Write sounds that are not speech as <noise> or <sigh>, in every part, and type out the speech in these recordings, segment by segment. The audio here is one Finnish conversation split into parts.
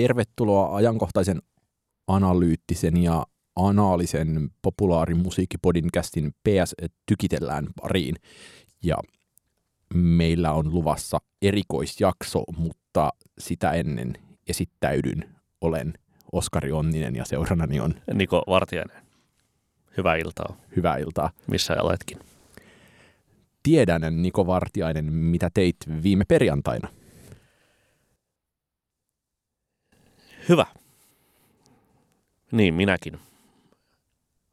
Tervetuloa ajankohtaisen analyyttisen ja anaalisen populaarimusiikkipodcastin PS Tykitellään pariin. Ja meillä on luvassa erikoisjakso, mutta sitä ennen esittäydyn. Olen Oskari Onninen ja seurannani on Niko Vartiainen. Hyvää iltaa. Hyvää iltaa. Missä oletkin? Tiedän, Niko Vartiainen, mitä teit viime perjantaina. Hyvä. Niin, minäkin.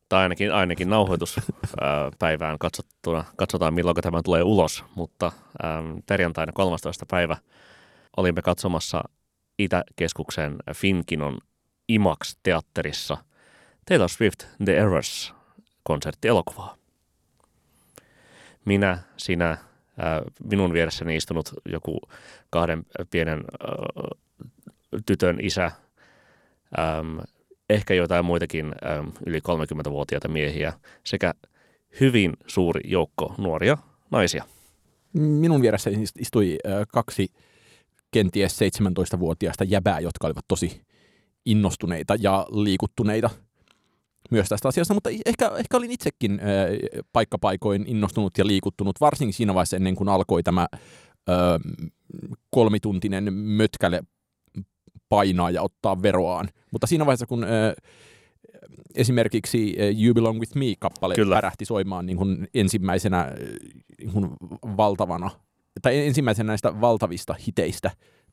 Tai ainakin, ainakin nauhoituspäivään <laughs> katsottuna. Katsotaan, milloin tämä tulee ulos. Mutta ähm, perjantaina 13. päivä olimme katsomassa Itäkeskuksen Finkinon IMAX-teatterissa Taylor Swift The Errors konserttielokuvaa. Minä, sinä, minun vieressäni istunut joku kahden pienen äh, tytön isä, ähm, ehkä jotain muitakin ähm, yli 30-vuotiaita miehiä sekä hyvin suuri joukko nuoria naisia. Minun vieressä istui kaksi kenties 17-vuotiaista jäbää, jotka olivat tosi innostuneita ja liikuttuneita myös tästä asiasta, mutta ehkä, ehkä olin itsekin paikkapaikoin innostunut ja liikuttunut, varsinkin siinä vaiheessa ennen kuin alkoi tämä kolmituntinen mötkäle painaa ja ottaa veroaan. Mutta siinä vaiheessa, kun äh, esimerkiksi You Belong With Me-kappale Kyllä. pärähti soimaan niin kuin ensimmäisenä niin kuin valtavana, tai ensimmäisenä näistä valtavista hiteistä,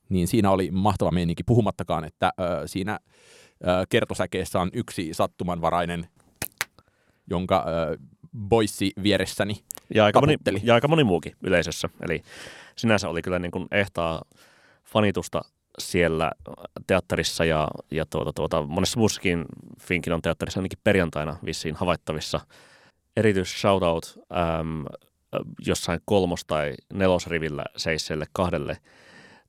niin siinä oli mahtava meininki, puhumattakaan, että äh, siinä äh, kertosäkeessä on yksi sattumanvarainen, jonka äh, boissi vieressäni ja aika, moni, ja aika moni muukin yleisössä. Eli sinänsä oli kyllä niin kuin ehtaa fanitusta siellä teatterissa ja, ja tuota, tuota, monessa muussakin Finkinon teatterissa ainakin perjantaina vissiin havaittavissa. Erityis shoutout äm, jossain kolmos- tai nelosrivillä seisseelle kahdelle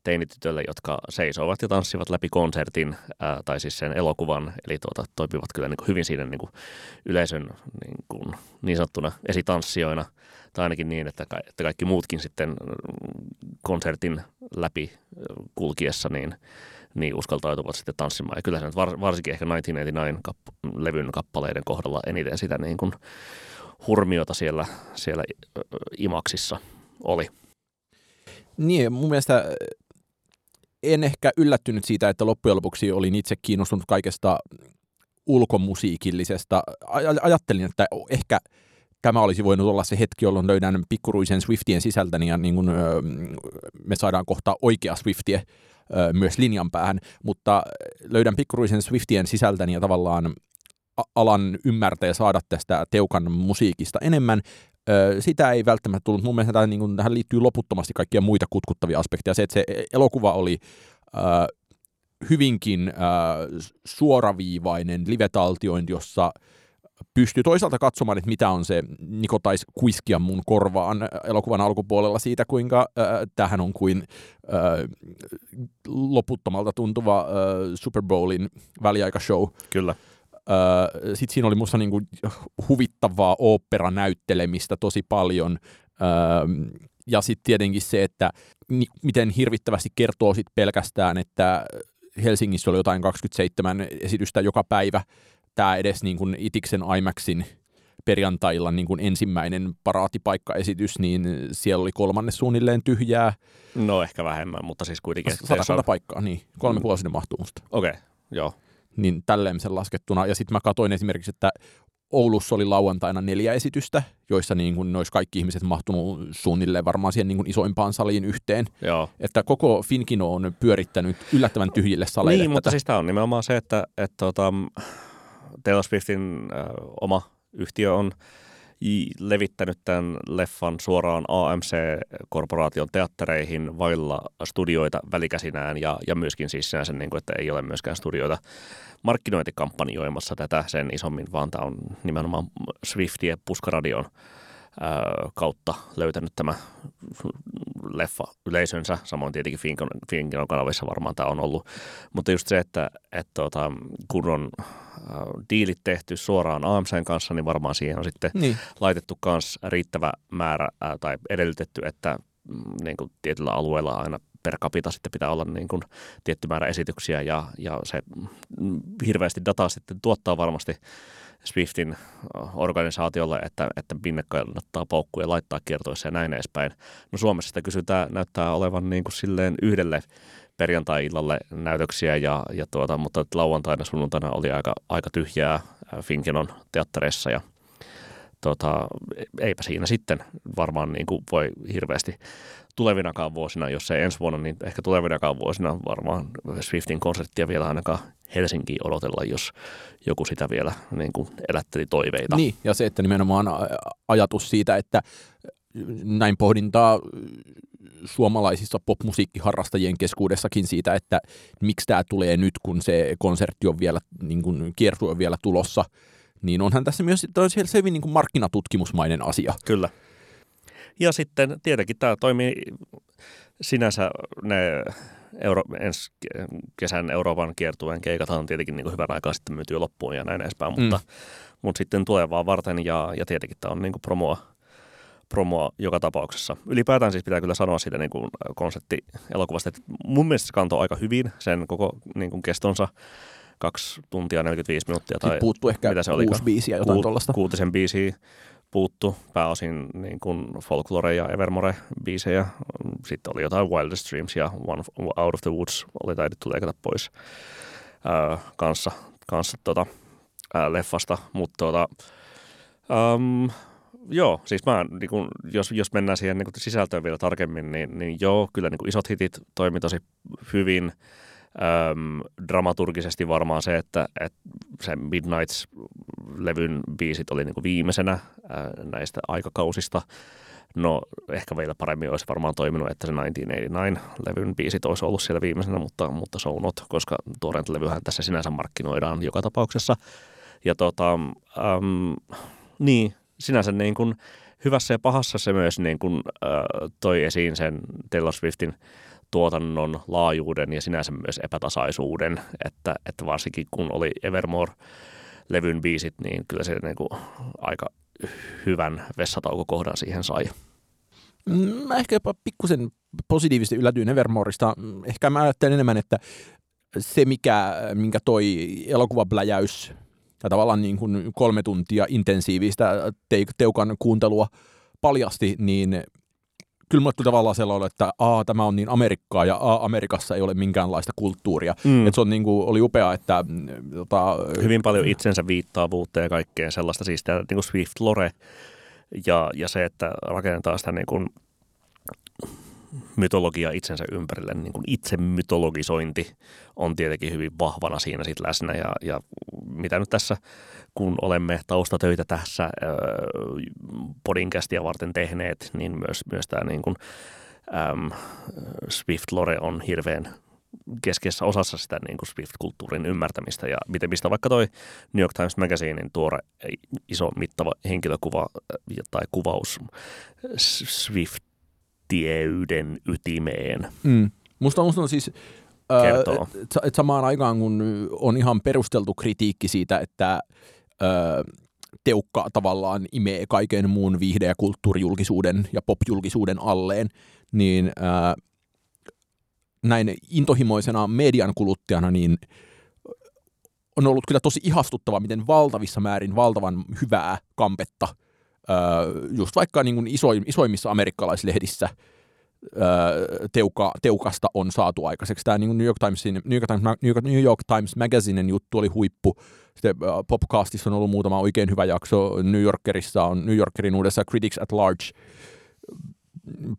teinitytölle, jotka seisovat ja tanssivat läpi konsertin, ää, tai siis sen elokuvan, eli tuota, toimivat kyllä niin kuin hyvin siinä niin kuin yleisön niin, kuin, niin sanottuna esitanssijoina, tai ainakin niin, että, ka- että kaikki muutkin sitten konsertin läpi kulkiessa, niin, niin uskaltautuvat sitten tanssimaan. Ja kyllä se nyt var, varsinkin ehkä 1989-levyn kappaleiden kohdalla eniten sitä niin kuin hurmiota siellä, siellä imaksissa oli. Niin, mun mielestä en ehkä yllättynyt siitä, että loppujen lopuksi olin itse kiinnostunut kaikesta ulkomusiikillisesta. Ajattelin, että ehkä tämä olisi voinut olla se hetki, jolloin löydän pikkuruisen Swiftien sisältäni ja niin kuin, me saadaan kohta oikea Swiftie myös linjan päähän, mutta löydän pikkuruisen Swiftien sisältäni ja tavallaan alan ymmärtää ja saada tästä Teukan musiikista enemmän. Sitä ei välttämättä tullut. Mun mielestä tämä, niin kuin, tähän liittyy loputtomasti kaikkia muita kutkuttavia aspekteja. Se, että se elokuva oli äh, hyvinkin äh, suoraviivainen live-taltiointi, jossa pystyy toisaalta katsomaan, että mitä on se Niko taisi kuiskia mun korvaan elokuvan alkupuolella siitä, kuinka äh, tähän on kuin äh, loputtomalta tuntuva äh, Super Bowlin väliaikashow. Kyllä. Sitten siinä oli musta niinku huvittavaa oopperanäyttelemistä tosi paljon. Ja sitten tietenkin se, että miten hirvittävästi kertoo sit pelkästään, että Helsingissä oli jotain 27 esitystä joka päivä. Tämä edes niin kuin Itiksen IMAXin perjantailla niin kuin ensimmäinen paraatipaikkaesitys, niin siellä oli kolmanne suunnilleen tyhjää. No ehkä vähemmän, mutta siis kuitenkin. Sata paikkaa, niin. Kolme mm. sinne mahtuu musta. Okei, okay, joo niin tälleen sen laskettuna. Ja sitten mä katsoin esimerkiksi, että Oulussa oli lauantaina neljä esitystä, joissa niin kuin olisi kaikki ihmiset mahtunut suunnilleen varmaan siihen niin kuin isoimpaan saliin yhteen. Joo. Että koko Finkino on pyörittänyt yllättävän tyhjille saleille. Niin, mutta siis tämä on nimenomaan se, että, että tuota, Taylor Swiftin äh, oma yhtiö on levittänyt tämän leffan suoraan AMC-korporaation teattereihin vailla studioita välikäsinään ja, ja myöskin siis sinänsä, niin kuin, että ei ole myöskään studioita markkinointikampanjoimassa tätä sen isommin, vaan tämä on nimenomaan Swiftien puskaradion kautta löytänyt tämä leffa yleisönsä, samoin tietenkin Finkinon kanavissa varmaan tämä on ollut, mutta just se, että, että tuota, kun on diilit tehty suoraan AMCn kanssa, niin varmaan siihen on sitten niin. laitettu myös riittävä määrä ää, tai edellytetty, että mm, niin kuin tietyllä alueella aina per capita sitten pitää olla niin kuin tietty määrä esityksiä. Ja, ja se mm, hirveästi dataa sitten tuottaa varmasti Swiftin organisaatiolle, että, että minne kannattaa paukkuja laittaa kiertoissa ja näin edespäin. No Suomessa sitä kysytään, näyttää olevan niin kuin silleen yhdelle perjantai-illalle näytöksiä, ja, ja tuota, mutta lauantaina sunnuntaina oli aika, aika tyhjää Finkinon teattereissa ja tuota, eipä siinä sitten varmaan niin kuin voi hirveästi tulevinakaan vuosina, jos ei ensi vuonna, niin ehkä tulevinakaan vuosina varmaan Swiftin konserttia vielä ainakaan Helsinkiin odotella, jos joku sitä vielä niin kuin elätteli toiveita. Niin, ja se, että nimenomaan ajatus siitä, että näin pohdintaa suomalaisissa popmusiikkiharrastajien keskuudessakin siitä, että miksi tämä tulee nyt, kun se konsertti on vielä, niin kuin kiertue on vielä tulossa, niin onhan tässä myös se hyvin niin kuin markkinatutkimusmainen asia. Kyllä. Ja sitten tietenkin tämä toimii sinänsä ne Euro, ensi kesän Euroopan kiertueen keikat on tietenkin niin hyvän aikaa sitten myyty jo loppuun ja näin edespäin, mm. mutta, mutta sitten tulevaa varten ja, ja tietenkin tämä on niin kuin promoa, promoa joka tapauksessa. Ylipäätään siis pitää kyllä sanoa siitä niin kuin konsepti elokuvasta, että mun mielestä se kantoi aika hyvin sen koko niin kuin kestonsa kaksi tuntia 45 minuuttia. Tai puuttuu ehkä mitä se oli, kuusi biisiä, jotain tuollaista. Kuutisen biisiä puuttu, pääosin niin kuin folklore ja Evermore biisejä. Sitten oli jotain Wildest Dreams ja One Out of the Woods oli taidettu leikata pois ää, kanssa, kanssa tota, ää, leffasta. Mutta tota, joo, siis mä, niin kun, jos, jos mennään siihen niin sisältöön vielä tarkemmin, niin, niin joo, kyllä niin isot hitit toimi tosi hyvin – Öm, dramaturgisesti varmaan se, että, että se Midnights-levyn biisit oli niin kuin viimeisenä ää, näistä aikakausista. No ehkä vielä paremmin olisi varmaan toiminut, että se 1989-levyn biisit olisi ollut siellä viimeisenä, mutta, mutta so not, koska Torrent-levyhän tässä sinänsä markkinoidaan joka tapauksessa. Ja tota, äm, niin, sinänsä niin kuin hyvässä ja pahassa se myös niin kuin, äh, toi esiin sen Taylor Swiftin tuotannon laajuuden ja sinänsä myös epätasaisuuden, että, että varsinkin kun oli Evermore-levyn biisit, niin kyllä se niin kuin aika hyvän vessataukokohdan siihen sai. Mm, mä ehkä jopa pikkusen positiivisesti yllätyin Evermoreista. Ehkä mä ajattelen enemmän, että se, mikä, minkä toi elokuvabläjäys ja tavallaan niin kuin kolme tuntia intensiivistä teukan kuuntelua paljasti, niin kyllä mulle tavallaan sellainen, että a, tämä on niin Amerikkaa ja a, Amerikassa ei ole minkäänlaista kulttuuria. Mm. Et se on niin kuin, oli upea, että... Mm, tota, Hyvin paljon itsensä viittaavuutta ja kaikkea sellaista, siis tämä niin kuin Swift Lore ja, ja se, että rakennetaan sitä niin kuin mytologia itsensä ympärille, niin kuin itse mytologisointi on tietenkin hyvin vahvana siinä sit läsnä. Ja, ja mitä nyt tässä, kun olemme taustatöitä tässä äh, podcastia varten tehneet, niin myös, myös tämä niin kuin, ähm, Swift Lore on hirveän keskeisessä osassa sitä niin kuin Swift-kulttuurin ymmärtämistä. Ja miten mistä vaikka toi New York Times Magazinein tuore iso mittava henkilökuva tai kuvaus Swift tieyden ytimeen. Mm. Musta, musta on siis, kertoo. Et samaan aikaan kun on ihan perusteltu kritiikki siitä, että ö, teukka tavallaan imee kaiken muun viihde- ja kulttuurijulkisuuden ja popjulkisuuden alleen, niin ö, näin intohimoisena median kuluttajana, niin on ollut kyllä tosi ihastuttava, miten valtavissa määrin valtavan hyvää kampetta – just vaikka niin kuin isoim, isoimmissa amerikkalaislehdissä teuka, teukasta on saatu aikaiseksi. Tämä niin New, York Timesin, New, York Times, New, York, New York Times Magazinen juttu oli huippu. Sitten Popcastissa on ollut muutama oikein hyvä jakso. New Yorkerissa on New Yorkerin uudessa Critics at Large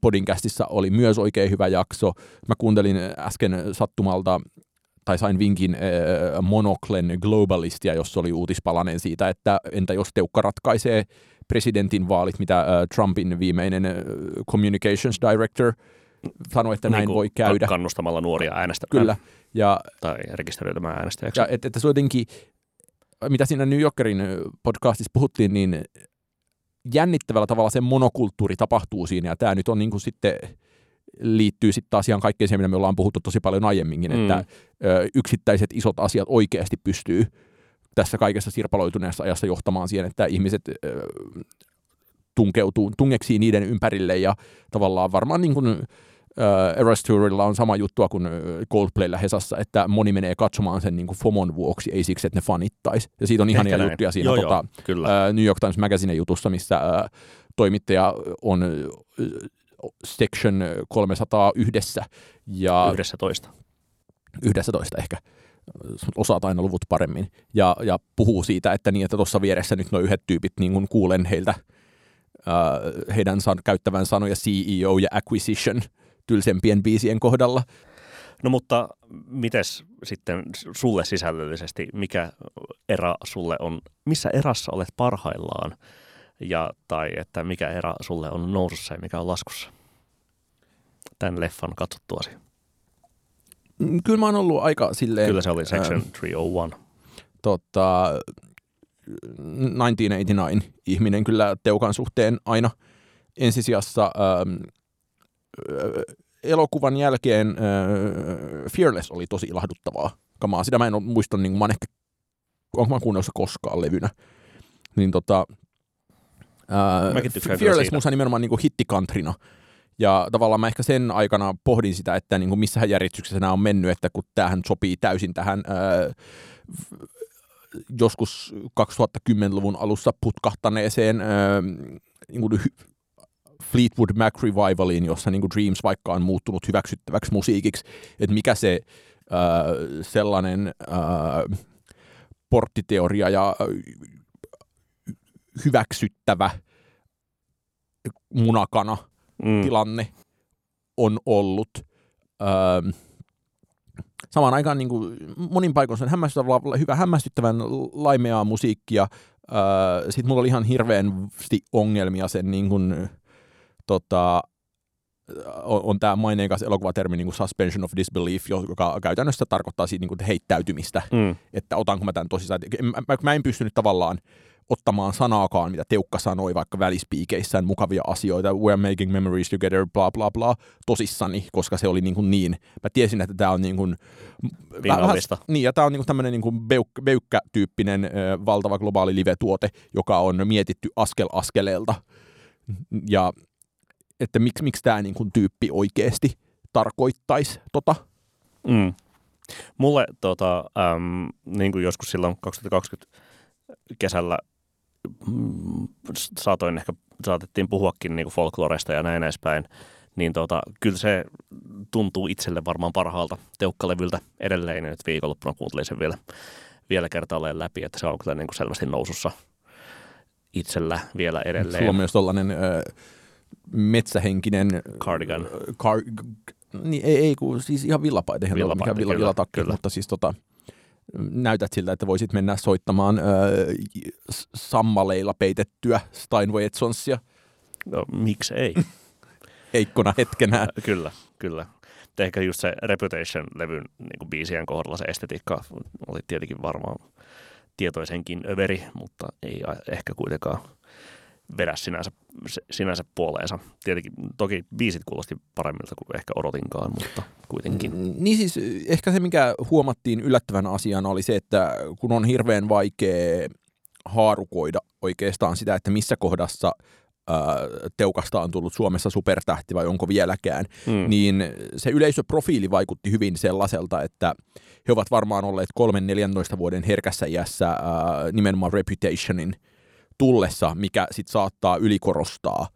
podcastissa oli myös oikein hyvä jakso. Mä kuuntelin äsken sattumalta tai sain vinkin äh, Monoklen Globalistia, jossa oli uutispalanen siitä, että entä jos Teukka ratkaisee presidentin vaalit, mitä äh, Trumpin viimeinen äh, communications director sanoi, että näin niin voi käydä. Kannustamalla nuoria äänestämään. Kyllä. Ja, tai rekisteröitymään äänestäjäksi. Ja että, että se jotenkin, mitä siinä New Yorkerin podcastissa puhuttiin, niin jännittävällä tavalla se monokulttuuri tapahtuu siinä, ja tämä nyt on niin kuin sitten liittyy sitten taas ihan kaikkeen siihen, mitä me ollaan puhuttu tosi paljon aiemminkin, mm. että ö, yksittäiset isot asiat oikeasti pystyy tässä kaikessa sirpaloituneessa ajassa johtamaan siihen, että ihmiset ö, tunkeutuu, tungeksii niiden ympärille ja tavallaan varmaan niin kuin, äh, Eras Tourilla on sama juttua kuin Coldplaylla Hesassa, että moni menee katsomaan sen niin kuin FOMON vuoksi, ei siksi, että ne fanittais. Ja siitä on ihania juttuja siinä Joo, tota, joo, kyllä. äh, New York Times Magazine jutussa, missä äh, toimittaja on äh, section 301 ja Yhdessä toista. 11 ehkä, osaat aina luvut paremmin, ja, ja puhuu siitä, että niin, että tuossa vieressä nyt nuo yhdet tyypit, niin kun kuulen heiltä äh, heidän san, käyttävän sanoja CEO ja acquisition tylsempien biisien kohdalla. No mutta mites sitten sulle sisällöllisesti, mikä erä sulle on, missä erässä olet parhaillaan ja tai että mikä erä sulle on nousussa ja mikä on laskussa? Tämän leffan katsottuasi. Mm, Kyllä mä oon ollut aika silleen... Kyllä se oli Section äh, 301. tota, 1989 ihminen kyllä Teukan suhteen aina ensisijassa ähm, äh, elokuvan jälkeen äh, Fearless oli tosi ilahduttavaa kamaa. Sitä mä en muista, niin mä oon ehkä, onko mä kuunnellut koskaan levynä. Niin tota, äh, Fearless musta nimenomaan niin hittikantrina. Ja tavallaan mä ehkä sen aikana pohdin sitä, että niin missähän järjestyksessä nämä on mennyt, että kun tämähän sopii täysin tähän ää, f- joskus 2010-luvun alussa putkahtaneeseen ää, niin kuin Fleetwood Mac Revivaliin, jossa niin kuin Dreams vaikka on muuttunut hyväksyttäväksi musiikiksi, että mikä se ää, sellainen ää, porttiteoria ja hyväksyttävä munakana Mm. tilanne on ollut. Öö, samaan aikaan niin kuin, monin paikoin se on hämmästyttävän, hyvä hämmästyttävän laimeaa musiikkia. Öö, Sitten mulla oli ihan hirveästi ongelmia sen niin kuin, tota, on, on tämä maineikas elokuvatermi niin kuin suspension of disbelief, joka käytännössä tarkoittaa siitä niin kuin heittäytymistä Mm. että otanko mä tämän tosissaan. Mä, mä en pystynyt tavallaan ottamaan sanaakaan, mitä Teukka sanoi vaikka välispiikeissään mukavia asioita, we're making memories together, bla bla bla, tosissani, koska se oli niin, kuin niin. Mä tiesin, että tämä on niin kuin, Pinnallista. niin, ja tämä on niin kuin tämmöinen niin kuin beuk, beukkä-tyyppinen ö, valtava globaali live-tuote, joka on mietitty askel askeleelta. Ja että miksi, miksi tämä niin kuin tyyppi oikeasti tarkoittaisi tota. Mm. Mulle tota, äm, niin kuin joskus silloin 2020 kesällä saatoin ehkä, saatettiin puhuakin niin folkloresta ja näin edespäin, niin tota, kyllä se tuntuu itselle varmaan parhaalta teukkalevyltä edelleen, ja nyt viikonloppuna kuuntelin sen vielä, vielä kertaalleen läpi, että se on kyllä niin kuin selvästi nousussa itsellä vielä edelleen. Sulla on myös tällainen ö, metsähenkinen... Cardigan. Car, niin, ei, ei kun, siis ihan villapaita, ihan Villapaita, mikä villa, villatakki, kyllä. mutta siis tota, näytät siltä, että voisit mennä soittamaan ö, sammaleilla peitettyä Steinway Sonsia No, miksi ei? heikkona <laughs> hetkenä. <laughs> Kyllä, kyllä. Ehkä just se Reputation-levyn niin biisien kohdalla se estetiikka oli tietenkin varmaan tietoisenkin överi, mutta ei ehkä kuitenkaan vedä sinänsä, sinänsä puoleensa. Tietenkin toki biisit kuulosti paremmilta kuin ehkä odotinkaan, mutta kuitenkin. Mm, Niin siis ehkä se, mikä huomattiin yllättävän asiana oli se, että kun on hirveän vaikea haarukoida oikeastaan sitä, että missä kohdassa ää, Teukasta on tullut Suomessa supertähti vai onko vieläkään, Mm. niin se yleisöprofiili vaikutti hyvin sellaiselta, että he ovat varmaan olleet 3-14 vuoden herkässä iässä ää, nimenomaan Reputationin tullessa, mikä sitten saattaa ylikorostaa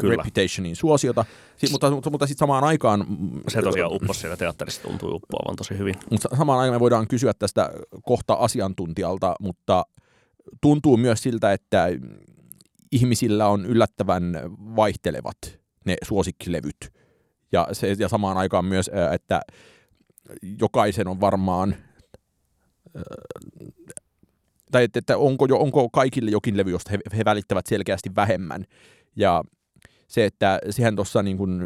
Kyllä. Reputationin suosiota, si- mutta, mutta, mutta sitten samaan aikaan... Se tosiaan upposi siellä teatterissa, tuntui uppoavan tosi hyvin. mutta samaan aikaan me voidaan kysyä tästä kohta asiantuntijalta, mutta tuntuu myös siltä, että ihmisillä on yllättävän vaihtelevat ne suosikkilevyt. Ja, se, ja samaan aikaan myös, että jokaisen on varmaan, tai että, että onko, jo, onko kaikille jokin levy, josta he, he välittävät selkeästi vähemmän. Ja se, että sehän tuossa niin kuin,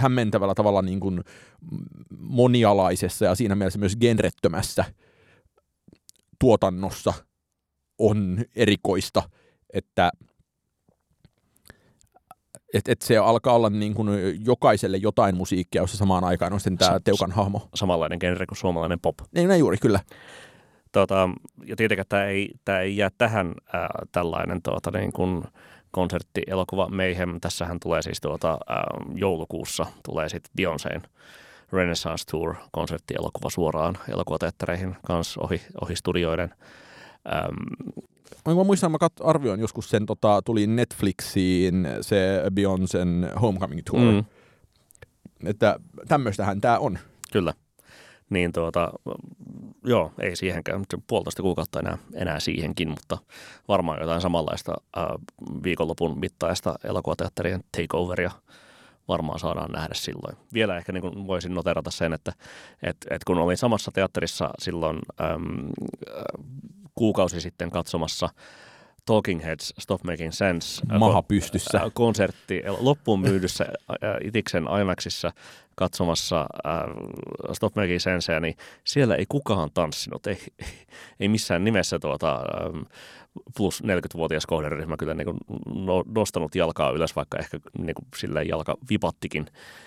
hämmentävällä tavalla niin kuin monialaisessa ja siinä mielessä myös genrettömässä tuotannossa on erikoista, että et, et se alkaa olla niin kuin jokaiselle jotain musiikkia, jossa samaan aikaan on sitten tämä Sa- Teukan hahmo. Samanlainen genre kuin suomalainen pop. Niin, näin juuri, kyllä. Tota, ja tietenkään tämä ei, tämä ei jää tähän ää, tällainen tuota, niin kuin konserttielokuva Mayhem. Tässähän tulee siis tuota, ähm, joulukuussa tulee sitten Beyoncéin Renaissance Tour konserttielokuva suoraan elokuvateattereihin kanssa ohi, ohi studioiden. Ähm, mä muistan, mä kat- arvioin joskus sen, tota, tuli Netflixiin se Beyoncé'n Homecoming Tour. Mm. Että tämmöistähän tämä on. Kyllä. Niin tuota, joo, ei siihenkään, puolitoista kuukautta enää, enää siihenkin, mutta varmaan jotain samanlaista äh, viikonlopun mittaista elokuvateatterien takeoveria varmaan saadaan nähdä silloin. Vielä ehkä niin kuin voisin noterata sen, että et, et kun olin samassa teatterissa silloin äm, kuukausi sitten katsomassa Talking Heads Stop Making Sense Maha pystyssä. konsertti loppuun myydyssä Itiksen IMAXissa katsomassa äh, Stop Making Senseä, niin siellä ei kukaan tanssinut, ei, ei missään nimessä tuota, ähm, plus 40-vuotias kohderyhmä kyllä niin kuin no, nostanut jalkaa ylös, vaikka ehkä niin kuin sillä jalka vipattikin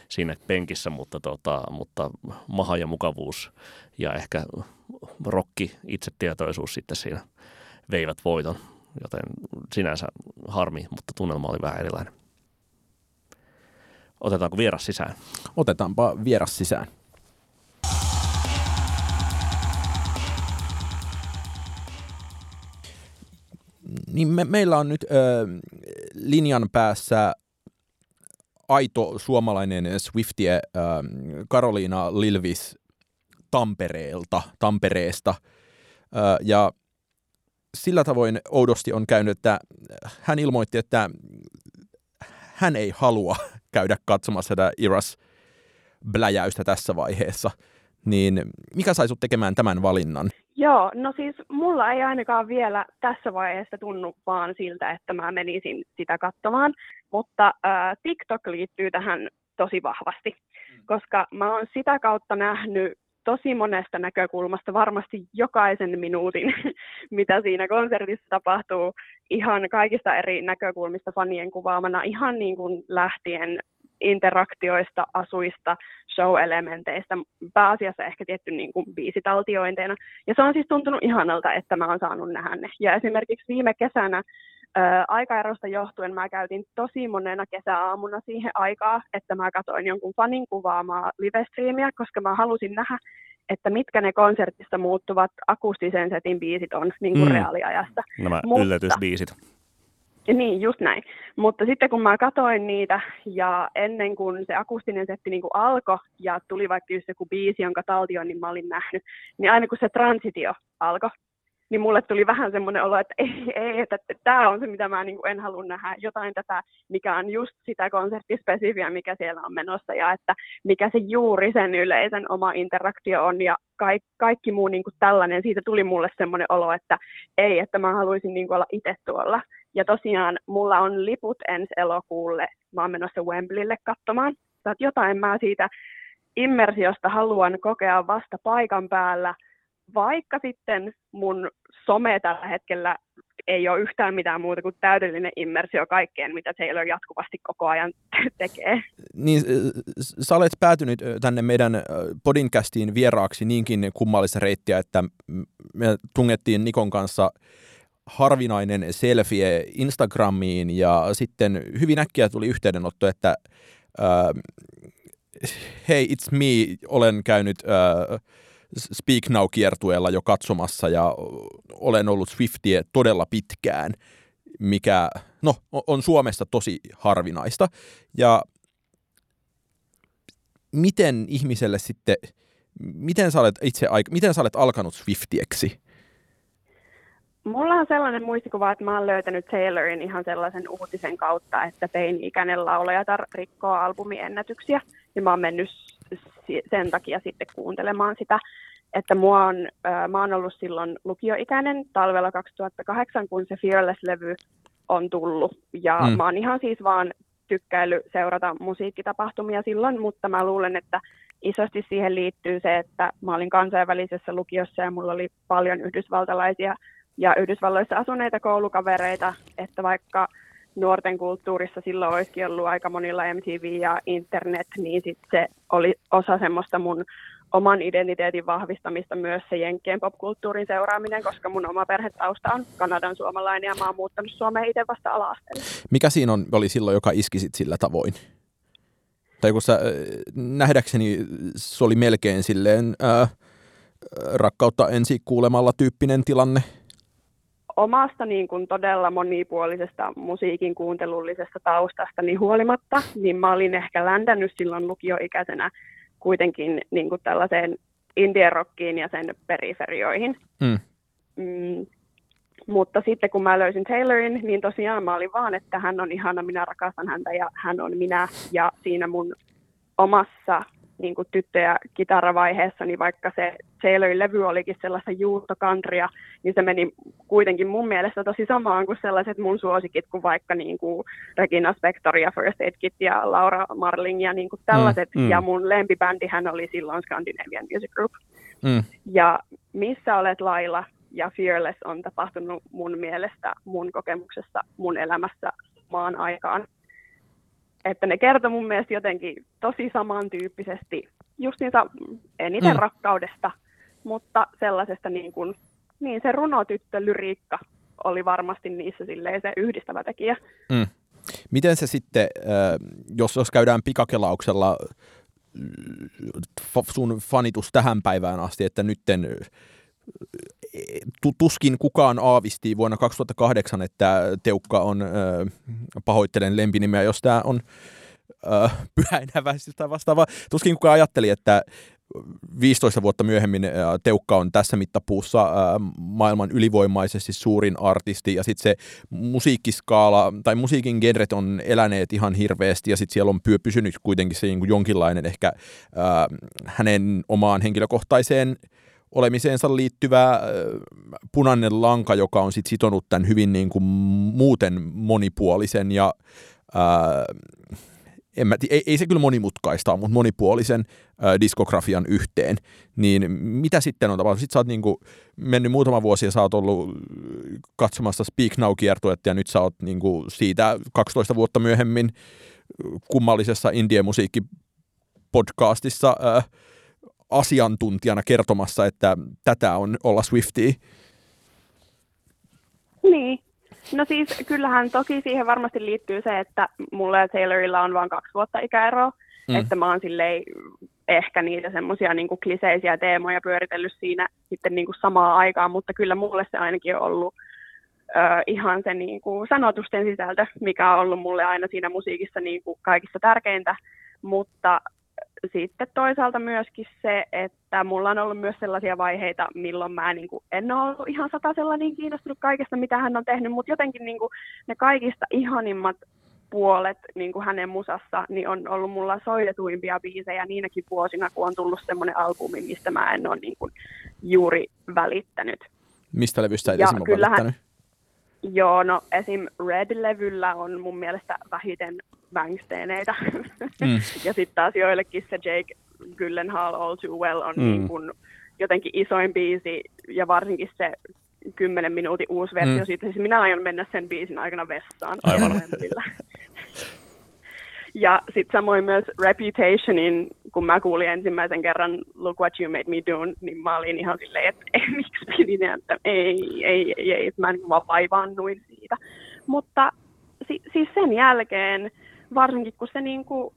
siinä penkissä, mutta, tota, mutta maha ja mukavuus ja ehkä rokki itsetietoisuus sitten siinä veivät voiton, joten sinänsä harmi, mutta tunnelma oli vähän erilainen. Otetaanko vieras sisään? Otetaanpa vieras sisään. Niin me, meillä on nyt ö, linjan päässä aito suomalainen Swiftie ö, Karoliina Lilvis Tampereelta, Tampereesta. Ö, ja sillä tavoin oudosti on käynyt, että hän ilmoitti, että hän ei halua <laughs> käydä katsomassa tätä Iras bläjäystä tässä vaiheessa. Niin mikä sai sut tekemään tämän valinnan? Joo, no siis mulla ei ainakaan vielä tässä vaiheessa tunnu vaan siltä, että mä menisin sitä katsomaan, mutta äh, TikTok liittyy tähän tosi vahvasti, mm. koska mä oon sitä kautta nähnyt tosi monesta näkökulmasta varmasti jokaisen minuutin, <laughs> mitä siinä konsertissa tapahtuu, ihan kaikista eri näkökulmista fanien kuvaamana, ihan niin kuin lähtien interaktioista, asuista, show-elementeistä, pääasiassa ehkä tietty niin kuin biisitaltiointeina. Ja se on siis tuntunut ihanalta, että mä oon saanut nähdä ne. Ja esimerkiksi viime kesänä aikaerosta johtuen mä käytin tosi monena kesäaamuna siihen aikaa, että mä katsoin jonkun fanin kuvaamaa livestreamia, koska mä halusin nähdä, että mitkä ne konsertissa muuttuvat akustisen setin biisit on niin kuin mm. reaaliajassa. Nämä Mutta, yllätysbiisit. Niin, just näin. Mutta sitten kun mä katsoin niitä ja ennen kuin se akustinen setti niin kuin alkoi ja tuli vaikka just joku biisi, jonka taltion niin mä olin nähnyt, niin aina kun se transitio alkoi, niin mulle tuli vähän semmoinen olo, että ei, ei että, tämä on se, mitä mä niin kuin en halua nähdä, jotain tätä, mikä on just sitä konserttispesifiä, mikä siellä on menossa, ja että mikä se juuri sen yleisen oma interaktio on, ja kaikki, kaikki muu niin kuin tällainen, siitä tuli mulle semmoinen olo, että ei, että mä haluaisin niin kuin olla itse tuolla. Ja tosiaan mulla on liput ensi elokuulle, mä oon menossa Wembleylle katsomaan, että jotain mä siitä immersiosta haluan kokea vasta paikan päällä, vaikka sitten mun some tällä hetkellä ei ole yhtään mitään muuta kuin täydellinen immersio kaikkeen, mitä Taylor jatkuvasti koko ajan tekee. Niin, sä olet päätynyt tänne meidän podcastiin vieraaksi niinkin kummallista reittiä, että me tungettiin Nikon kanssa harvinainen selfie Instagramiin ja sitten hyvin äkkiä tuli yhteydenotto, että uh, hei, it's me, olen käynyt uh, Speak Now-kiertueella jo katsomassa ja olen ollut Swiftie todella pitkään, mikä no, on Suomessa tosi harvinaista. Ja miten ihmiselle sitten, miten sä olet itse, miten sä olet alkanut Swiftieksi? Mulla on sellainen muistikuva, että mä oon löytänyt Taylorin ihan sellaisen uutisen kautta, että teini-ikäinen laulajatar rikkoo albumiennätyksiä. Ja mä oon mennyt sen takia sitten kuuntelemaan sitä. Että mua on, mä oon ollut silloin lukioikäinen talvella 2008, kun se Fearless-levy on tullut. Ja mm. mä oon ihan siis vaan tykkäily seurata musiikkitapahtumia silloin, mutta mä luulen, että isosti siihen liittyy se, että mä olin kansainvälisessä lukiossa ja mulla oli paljon yhdysvaltalaisia ja Yhdysvalloissa asuneita koulukavereita, että vaikka nuorten kulttuurissa silloin olisikin ollut aika monilla MTV ja internet, niin sit se oli osa semmoista mun oman identiteetin vahvistamista myös se jenkkien popkulttuurin seuraaminen, koska mun oma perhetausta on Kanadan suomalainen ja mä oon muuttanut Suomeen itse vasta ala Mikä siinä on, oli silloin, joka iski sit sillä tavoin? Tai kun sä, nähdäkseni se oli melkein silleen ää, rakkautta ensi kuulemalla tyyppinen tilanne omasta niin kuin todella monipuolisesta musiikin kuuntelullisesta taustasta niin huolimatta, niin mä olin ehkä ländännyt silloin lukioikäisenä kuitenkin niin kuin tällaiseen indie rockiin ja sen periferioihin. Mm. Mm, mutta sitten kun mä löysin Taylorin, niin tosiaan mä olin vaan, että hän on ihana, minä rakastan häntä ja hän on minä. Ja siinä mun omassa niin kuin tyttö- ja kitaravaiheessa, niin vaikka se Taylorin levy olikin sellaista juutokantria, niin se meni kuitenkin mun mielestä tosi samaan kuin sellaiset mun suosikit, kuin vaikka niin kuin Regina Spektor ja First Aid Kit ja Laura Marling ja niin kuin tällaiset. Mm, mm. Ja mun lempibändihän oli silloin Scandinavian Music Group. Mm. Ja Missä olet Laila ja Fearless on tapahtunut mun mielestä, mun kokemuksessa, mun elämässä maan aikaan että ne kertoi mun mielestä jotenkin tosi samantyyppisesti justiinsa eniten mm. rakkaudesta, mutta sellaisesta niin kuin, niin se runotyttö lyriikka oli varmasti niissä silleen se yhdistävä tekijä. Mm. Miten se sitten, jos, jos käydään pikakelauksella sun fanitus tähän päivään asti, että nytten tuskin kukaan aavisti vuonna 2008, että Teukka on, pahoittelen lempinimeä, jos tämä on äh, tai vastaava. Tuskin kukaan ajatteli, että 15 vuotta myöhemmin Teukka on tässä mittapuussa maailman ylivoimaisesti suurin artisti ja sitten se musiikkiskaala tai musiikin genret on eläneet ihan hirveästi ja sitten siellä on pysynyt kuitenkin se niin jonkinlainen ehkä hänen omaan henkilökohtaiseen olemiseensa liittyvä punainen lanka, joka on sit sitonut tämän hyvin niin kuin muuten monipuolisen ja ää, en mä, ei, ei se kyllä monimutkaista, mutta monipuolisen ää, diskografian yhteen. Niin mitä sitten on tapahtunut? Sitten sä oot niin kuin mennyt muutama vuosi ja sä oot ollut katsomassa Speak Now-kiertuetta ja nyt sä oot niin kuin siitä 12 vuotta myöhemmin kummallisessa indie-musiikki podcastissa asiantuntijana kertomassa, että tätä on olla Swiftie? Niin. No siis kyllähän toki siihen varmasti liittyy se, että mulla ja Taylorilla on vain kaksi vuotta ikäeroa, mm. että mä oon silleen ehkä niitä semmoisia niin kliseisiä teemoja pyöritellyt siinä sitten niin kuin samaa aikaa, mutta kyllä mulle se ainakin on ollut ö, ihan se niin kuin sanotusten sisältö, mikä on ollut mulle aina siinä musiikissa niin kuin kaikista tärkeintä, mutta sitten toisaalta myöskin se, että mulla on ollut myös sellaisia vaiheita, milloin mä niin kuin en ole ollut ihan satasella niin kiinnostunut kaikesta, mitä hän on tehnyt, mutta jotenkin niin kuin ne kaikista ihanimmat puolet niin kuin hänen musassa niin on ollut mulla soitetuimpia biisejä niinäkin vuosina, kun on tullut semmoinen albumi, mistä mä en ole niin kuin juuri välittänyt. Mistä levystä et ja kyllähän, välittänyt? Joo, no esim. Red-levyllä on mun mielestä vähiten bangsteeneitä. Mm. <laughs> ja sitten taas joillekin se Jake Gyllenhaal All Too Well on mm. niin kun jotenkin isoin biisi ja varsinkin se kymmenen minuutin uusi versio mm. siitä. Siis minä aion mennä sen biisin aikana vessaan. Aivan. ja sitten samoin myös Reputationin, kun mä kuulin ensimmäisen kerran Look What You Made Me Do, niin mä olin ihan silleen, että ei, <laughs> miksi pidin, että ei, ei, ei, ei, mä niin vaan vaivaannuin siitä. Mutta si, siis sen jälkeen varsinkin kun se niin kuin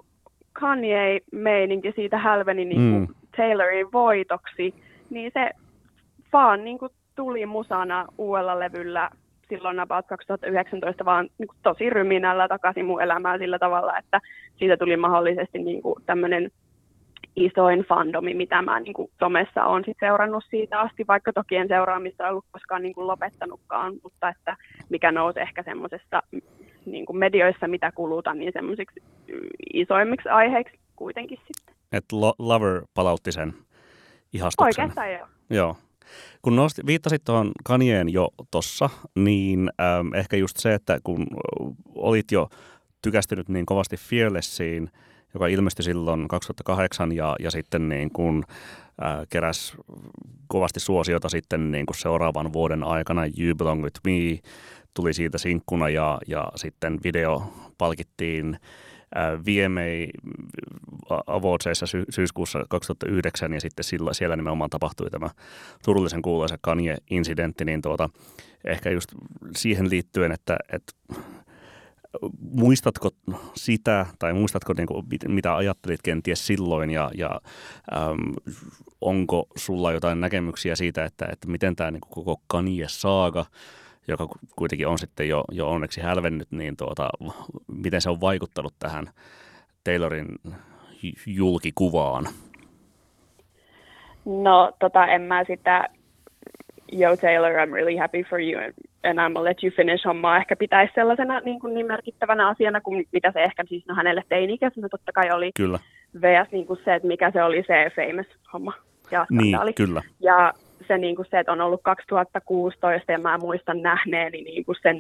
Kanye-meininki siitä hälveni niin kuin mm. Taylorin voitoksi, niin se vaan niin kuin tuli musana uudella levyllä silloin about 2019 vaan niin kuin tosi ryminällä takaisin mun elämään sillä tavalla, että siitä tuli mahdollisesti niin kuin tämmöinen isoin fandomi, mitä mä niin kuin somessa olen sit seurannut siitä asti, vaikka toki en seuraamista ollut koskaan niin kuin lopettanutkaan, mutta että mikä nousi ehkä semmoisesta niin kuin medioissa, mitä kulutan, niin semmoisiksi isoimmiksi aiheiksi kuitenkin sitten. Että Lo- Lover palautti sen ihastuksen. Oikeastaan joo. Joo. Kun nosti, viittasit tuohon Kanyeen jo tossa, niin ähm, ehkä just se, että kun olit jo tykästynyt niin kovasti Fearlessiin, joka ilmestyi silloin 2008 ja, ja sitten niin kun, äh, keräs kovasti suosiota sitten niin kuin seuraavan vuoden aikana You Belong With Me tuli siitä sinkkuna ja, ja sitten video palkittiin VMA Awardsissa sy- syyskuussa 2009 ja sitten sillä, siellä nimenomaan tapahtui tämä turullisen kuuluisa Kanye-incidentti, niin tuota, ehkä just siihen liittyen, että, että muistatko sitä tai muistatko niin kuin, mitä ajattelit kenties silloin ja, ja äm, onko sulla jotain näkemyksiä siitä, että, että miten tämä niin kuin, koko Kanye-saaga joka kuitenkin on sitten jo, jo onneksi hälvennyt, niin tuota, miten se on vaikuttanut tähän Taylorin julkikuvaan? No, tota, en mä sitä, yo Taylor, I'm really happy for you, and I'm gonna let you finish hommaa ehkä pitäisi sellaisena niin, kuin niin merkittävänä asiana kuin mitä se ehkä siis no hänelle teini-ikäisenä totta kai oli. Kyllä. VS niin kuin se, että mikä se oli se famous homma ja Niin, kyllä. Ja se, niin kuin se, että on ollut 2016 ja mä muistan nähneeni niin kuin sen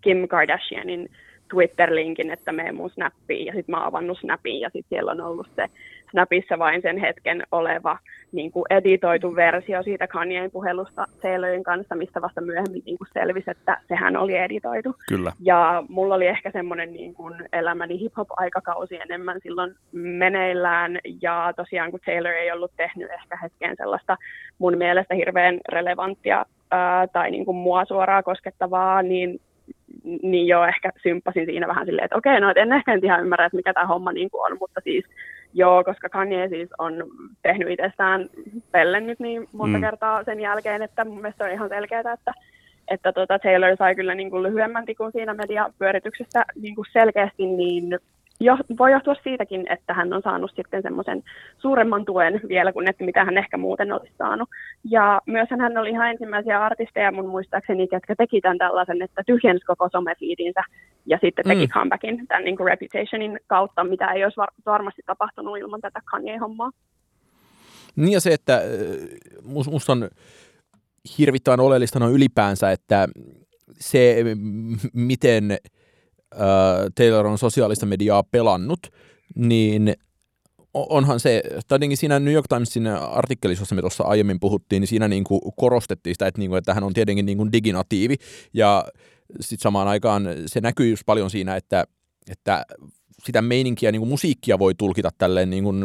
Kim Kardashianin Twitter-linkin, että mene mun Snappiin ja sitten mä oon avannut Snapin ja sitten siellä on ollut se Snapissa vain sen hetken oleva niin kuin editoitu versio siitä Kanyein puhelusta Taylorin kanssa, mistä vasta myöhemmin niin kuin selvisi, että sehän oli editoitu. Kyllä. Ja mulla oli ehkä semmoinen niin kuin elämäni hip-hop-aikakausi enemmän silloin meneillään. Ja tosiaan kun Taylor ei ollut tehnyt ehkä hetkeen sellaista mun mielestä hirveän relevanttia ää, tai niin kuin mua suoraan koskettavaa, niin niin jo ehkä symppasin siinä vähän silleen, että okei, no et en ehkä en ihan ymmärrä, että mikä tämä homma niin kuin on, mutta siis joo, koska Kanye siis on tehnyt itsestään pellennyt niin monta mm. kertaa sen jälkeen, että mun mielestä on ihan selkeää, että, että tota Taylor sai kyllä niin kuin lyhyemmän tikun siinä mediapyörityksestä niin kuin selkeästi, niin jo, voi johtua siitäkin, että hän on saanut sitten semmoisen suuremman tuen vielä kuin että mitä hän ehkä muuten olisi saanut. Ja myös hän oli ihan ensimmäisiä artisteja mun muistaakseni, jotka teki tämän tällaisen, että tyhjensi koko somefiidinsä ja sitten teki mm. comebackin tämän niin kuin Reputationin kautta, mitä ei olisi var- varmasti tapahtunut ilman tätä Kanye-hommaa. Niin ja se, että äh, musta on hirvittävän oleellista no ylipäänsä, että se, miten äh, Taylor on sosiaalista mediaa pelannut, niin onhan se, tai siinä New York Timesin artikkelissa, jossa me tuossa aiemmin puhuttiin, niin siinä niin kuin korostettiin sitä, että, niin kuin, että hän on tietenkin niin kuin diginatiivi, ja sitten samaan aikaan se näkyy just paljon siinä, että, että sitä meininkiä, niin kuin musiikkia voi tulkita tälleen niin kuin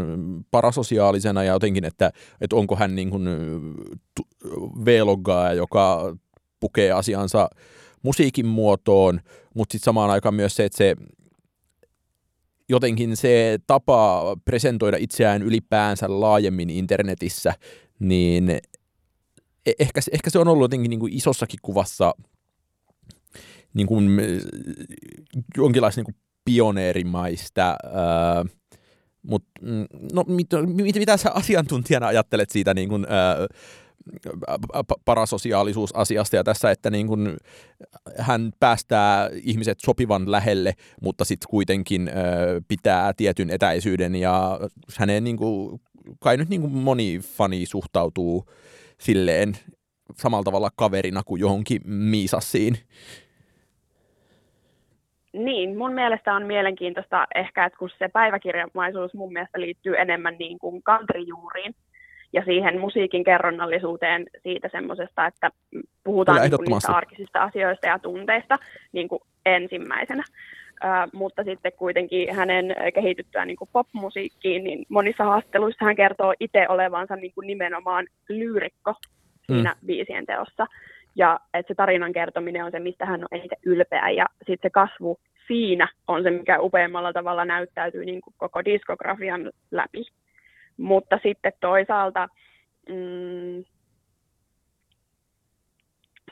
parasosiaalisena ja jotenkin, että, että onko hän niin kuin V-loggaaja, joka pukee asiansa musiikin muotoon, mutta sitten samaan aikaan myös se, että se jotenkin se tapa presentoida itseään ylipäänsä laajemmin internetissä, niin e-, ehkä, ehkä se on ollut jotenkin niin kuin isossakin kuvassa niin kuin, jonkinlaista niin kuin pioneerimaista, ää, mutta no, mit, mit, mitä sä asiantuntijana ajattelet siitä niin kuin, ää, parasosiaalisuusasiasta ja tässä, että niin kun hän päästää ihmiset sopivan lähelle, mutta sitten kuitenkin pitää tietyn etäisyyden ja häneen niin kuin, kai nyt niin moni fani suhtautuu silleen samalla tavalla kaverina kuin johonkin miisassiin. Niin, mun mielestä on mielenkiintoista ehkä, että kun se päiväkirjamaisuus mun mielestä liittyy enemmän niin kuin countryjuuriin, ja siihen musiikin kerronnallisuuteen siitä semmoisesta, että puhutaan niin kuin niistä arkisista asioista ja tunteista niin kuin ensimmäisenä. Uh, mutta sitten kuitenkin hänen kehityttyään niin kuin popmusiikkiin, niin monissa haastatteluissa hän kertoo itse olevansa niin kuin nimenomaan lyyrikko siinä mm. biisien teossa. Ja että se tarinan kertominen on se, mistä hän on eniten ylpeä. Ja sitten se kasvu siinä on se, mikä upeimmalla tavalla näyttäytyy niin kuin koko diskografian läpi. Mutta sitten toisaalta mm,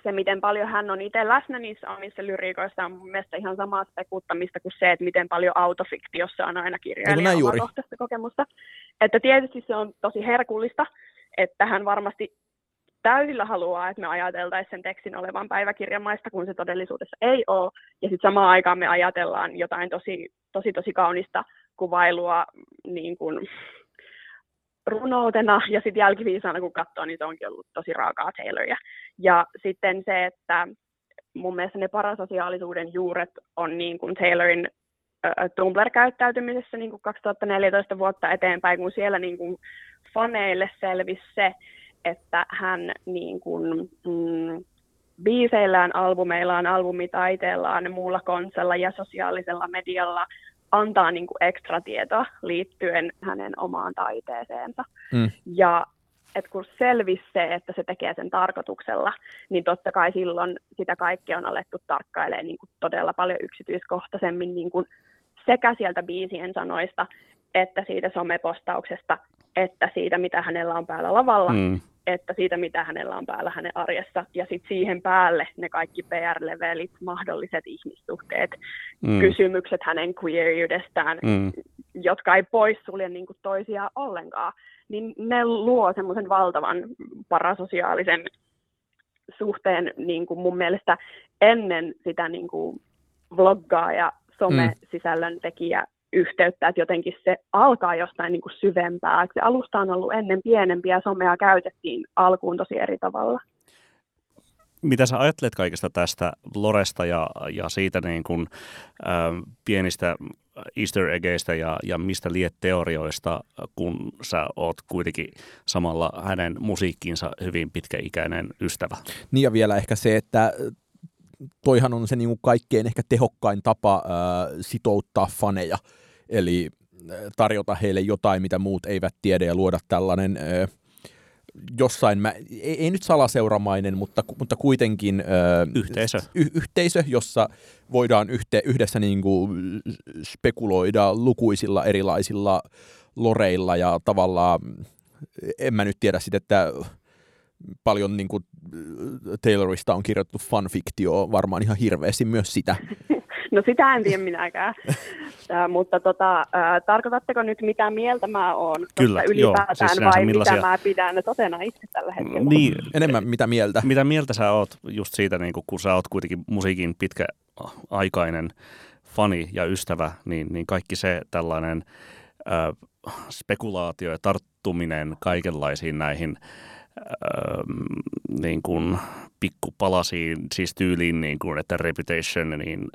se, miten paljon hän on itse läsnä niissä omissa lyriikoissa, on mielestäni ihan samaa spekuttamista kuin se, että miten paljon autofiktiossa on aina kirjailijan omakohtaista kokemusta. Että tietysti se on tosi herkullista, että hän varmasti täysillä haluaa, että me ajateltaisiin sen tekstin olevan päiväkirjamaista, kun se todellisuudessa ei ole. Ja sitten samaan aikaan me ajatellaan jotain tosi, tosi, tosi kaunista kuvailua niin kuin runoutena ja sitten jälkiviisaana kun katsoo, niin se onkin ollut tosi raakaa Tayloria. Ja sitten se, että mun mielestä ne parasosiaalisuuden juuret on niin kuin Taylorin Tumblr-käyttäytymisessä niin kuin 2014 vuotta eteenpäin, kun siellä niin kuin faneille selvisi se, että hän niin kuin, mm, biiseillään, albumeillaan, albumitaiteellaan, muulla konsella ja sosiaalisella medialla antaa niin kuin ekstra tietoa liittyen hänen omaan taiteeseensa. Mm. Ja että kun selvisi se, että se tekee sen tarkoituksella, niin totta kai silloin sitä kaikkea on alettu tarkkailemaan niin kuin todella paljon yksityiskohtaisemmin niin kuin sekä sieltä biisien sanoista, että siitä somepostauksesta, että siitä, mitä hänellä on päällä lavalla, mm. Että siitä, mitä hänellä on päällä hänen arjessa. Ja sitten siihen päälle ne kaikki PR-levelit, mahdolliset ihmissuhteet, mm. kysymykset hänen queeriydestään, mm. jotka ei poissulje niin kuin toisiaan ollenkaan niin ne luo semmoisen valtavan parasosiaalisen suhteen niin kuin mun mielestä ennen sitä niin kuin vloggaa ja some-sisällön tekijä yhteyttä, että jotenkin se alkaa jostain niin kuin syvempää. Se alusta on ollut ennen pienempiä, somea käytettiin alkuun tosi eri tavalla. Mitä sä ajattelet kaikesta tästä Loresta ja, ja siitä niin kuin, äh, pienistä easter eggeistä ja, ja mistä liet teorioista, kun sä oot kuitenkin samalla hänen musiikkiinsa hyvin pitkäikäinen ystävä? Niin ja vielä ehkä se, että toihan on se niin kuin kaikkein ehkä tehokkain tapa äh, sitouttaa faneja, eli tarjota heille jotain, mitä muut eivät tiedä ja luoda tällainen äh, jossain, mä, ei, ei nyt salaseuramainen, mutta, mutta kuitenkin ö, yhteisö. Y, yhteisö, jossa voidaan yhte, yhdessä niin kuin spekuloida lukuisilla erilaisilla loreilla ja tavallaan, en mä nyt tiedä sitten, että paljon niin kuin Taylorista on kirjoitettu fanfiktio, varmaan ihan hirveästi myös sitä. <laughs> No sitä en tiedä minäkään, <laughs> äh, mutta tota, äh, tarkoitatteko nyt mitä mieltä mä oon Kyllä, ylipäätään joo, siis vai millaisia... mitä mä pidän totena itse tällä hetkellä? Niin, enemmän mitä mieltä. Mitä mieltä sä oot just siitä, niin kun, kun sä oot kuitenkin musiikin pitkäaikainen fani ja ystävä, niin, niin kaikki se tällainen äh, spekulaatio ja tarttuminen kaikenlaisiin näihin niin kuin pikkupalasiin, siis tyyliin niin kuin, että Reputation niin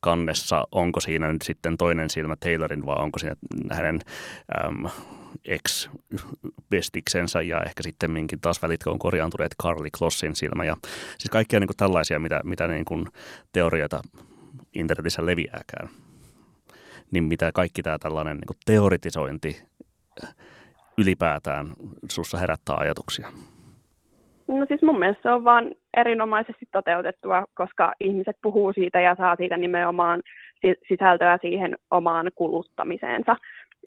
kannessa, onko siinä nyt sitten toinen silmä Taylorin vai onko siinä hänen äm, ex-bestiksensä ja ehkä sitten minkin taas välitkö on korjaantuneet Carly Klossin silmä ja siis kaikkia niin kuin tällaisia, mitä, mitä niin kuin teorioita internetissä leviääkään. Niin mitä kaikki tämä tällainen niin kuin teoritisointi ylipäätään sussa herättää ajatuksia? No siis mun mielestä se on vaan erinomaisesti toteutettua, koska ihmiset puhuu siitä ja saa siitä nimenomaan sisältöä siihen omaan kuluttamiseensa.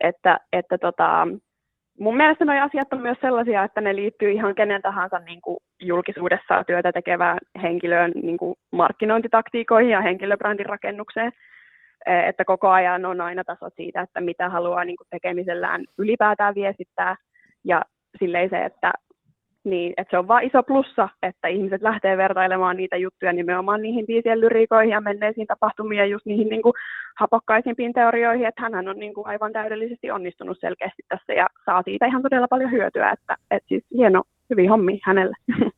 Että, että tota, mun mielestä nuo asiat on myös sellaisia, että ne liittyy ihan kenen tahansa niin kuin julkisuudessa työtä tekevään henkilöön niin kuin markkinointitaktiikoihin ja henkilöbrändin rakennukseen. Että koko ajan on aina tasot siitä, että mitä haluaa niin kuin tekemisellään ylipäätään viestittää. Ja silleen se, että niin, että se on vain iso plussa, että ihmiset lähtee vertailemaan niitä juttuja nimenomaan niihin biisien lyriikoihin ja menneisiin tapahtumiin ja just niihin niin kuin, hapokkaisimpiin teorioihin, että hän on niin kuin, aivan täydellisesti onnistunut selkeästi tässä ja saa siitä ihan todella paljon hyötyä, että, että siis hieno, hyvin hommi hänelle. <laughs>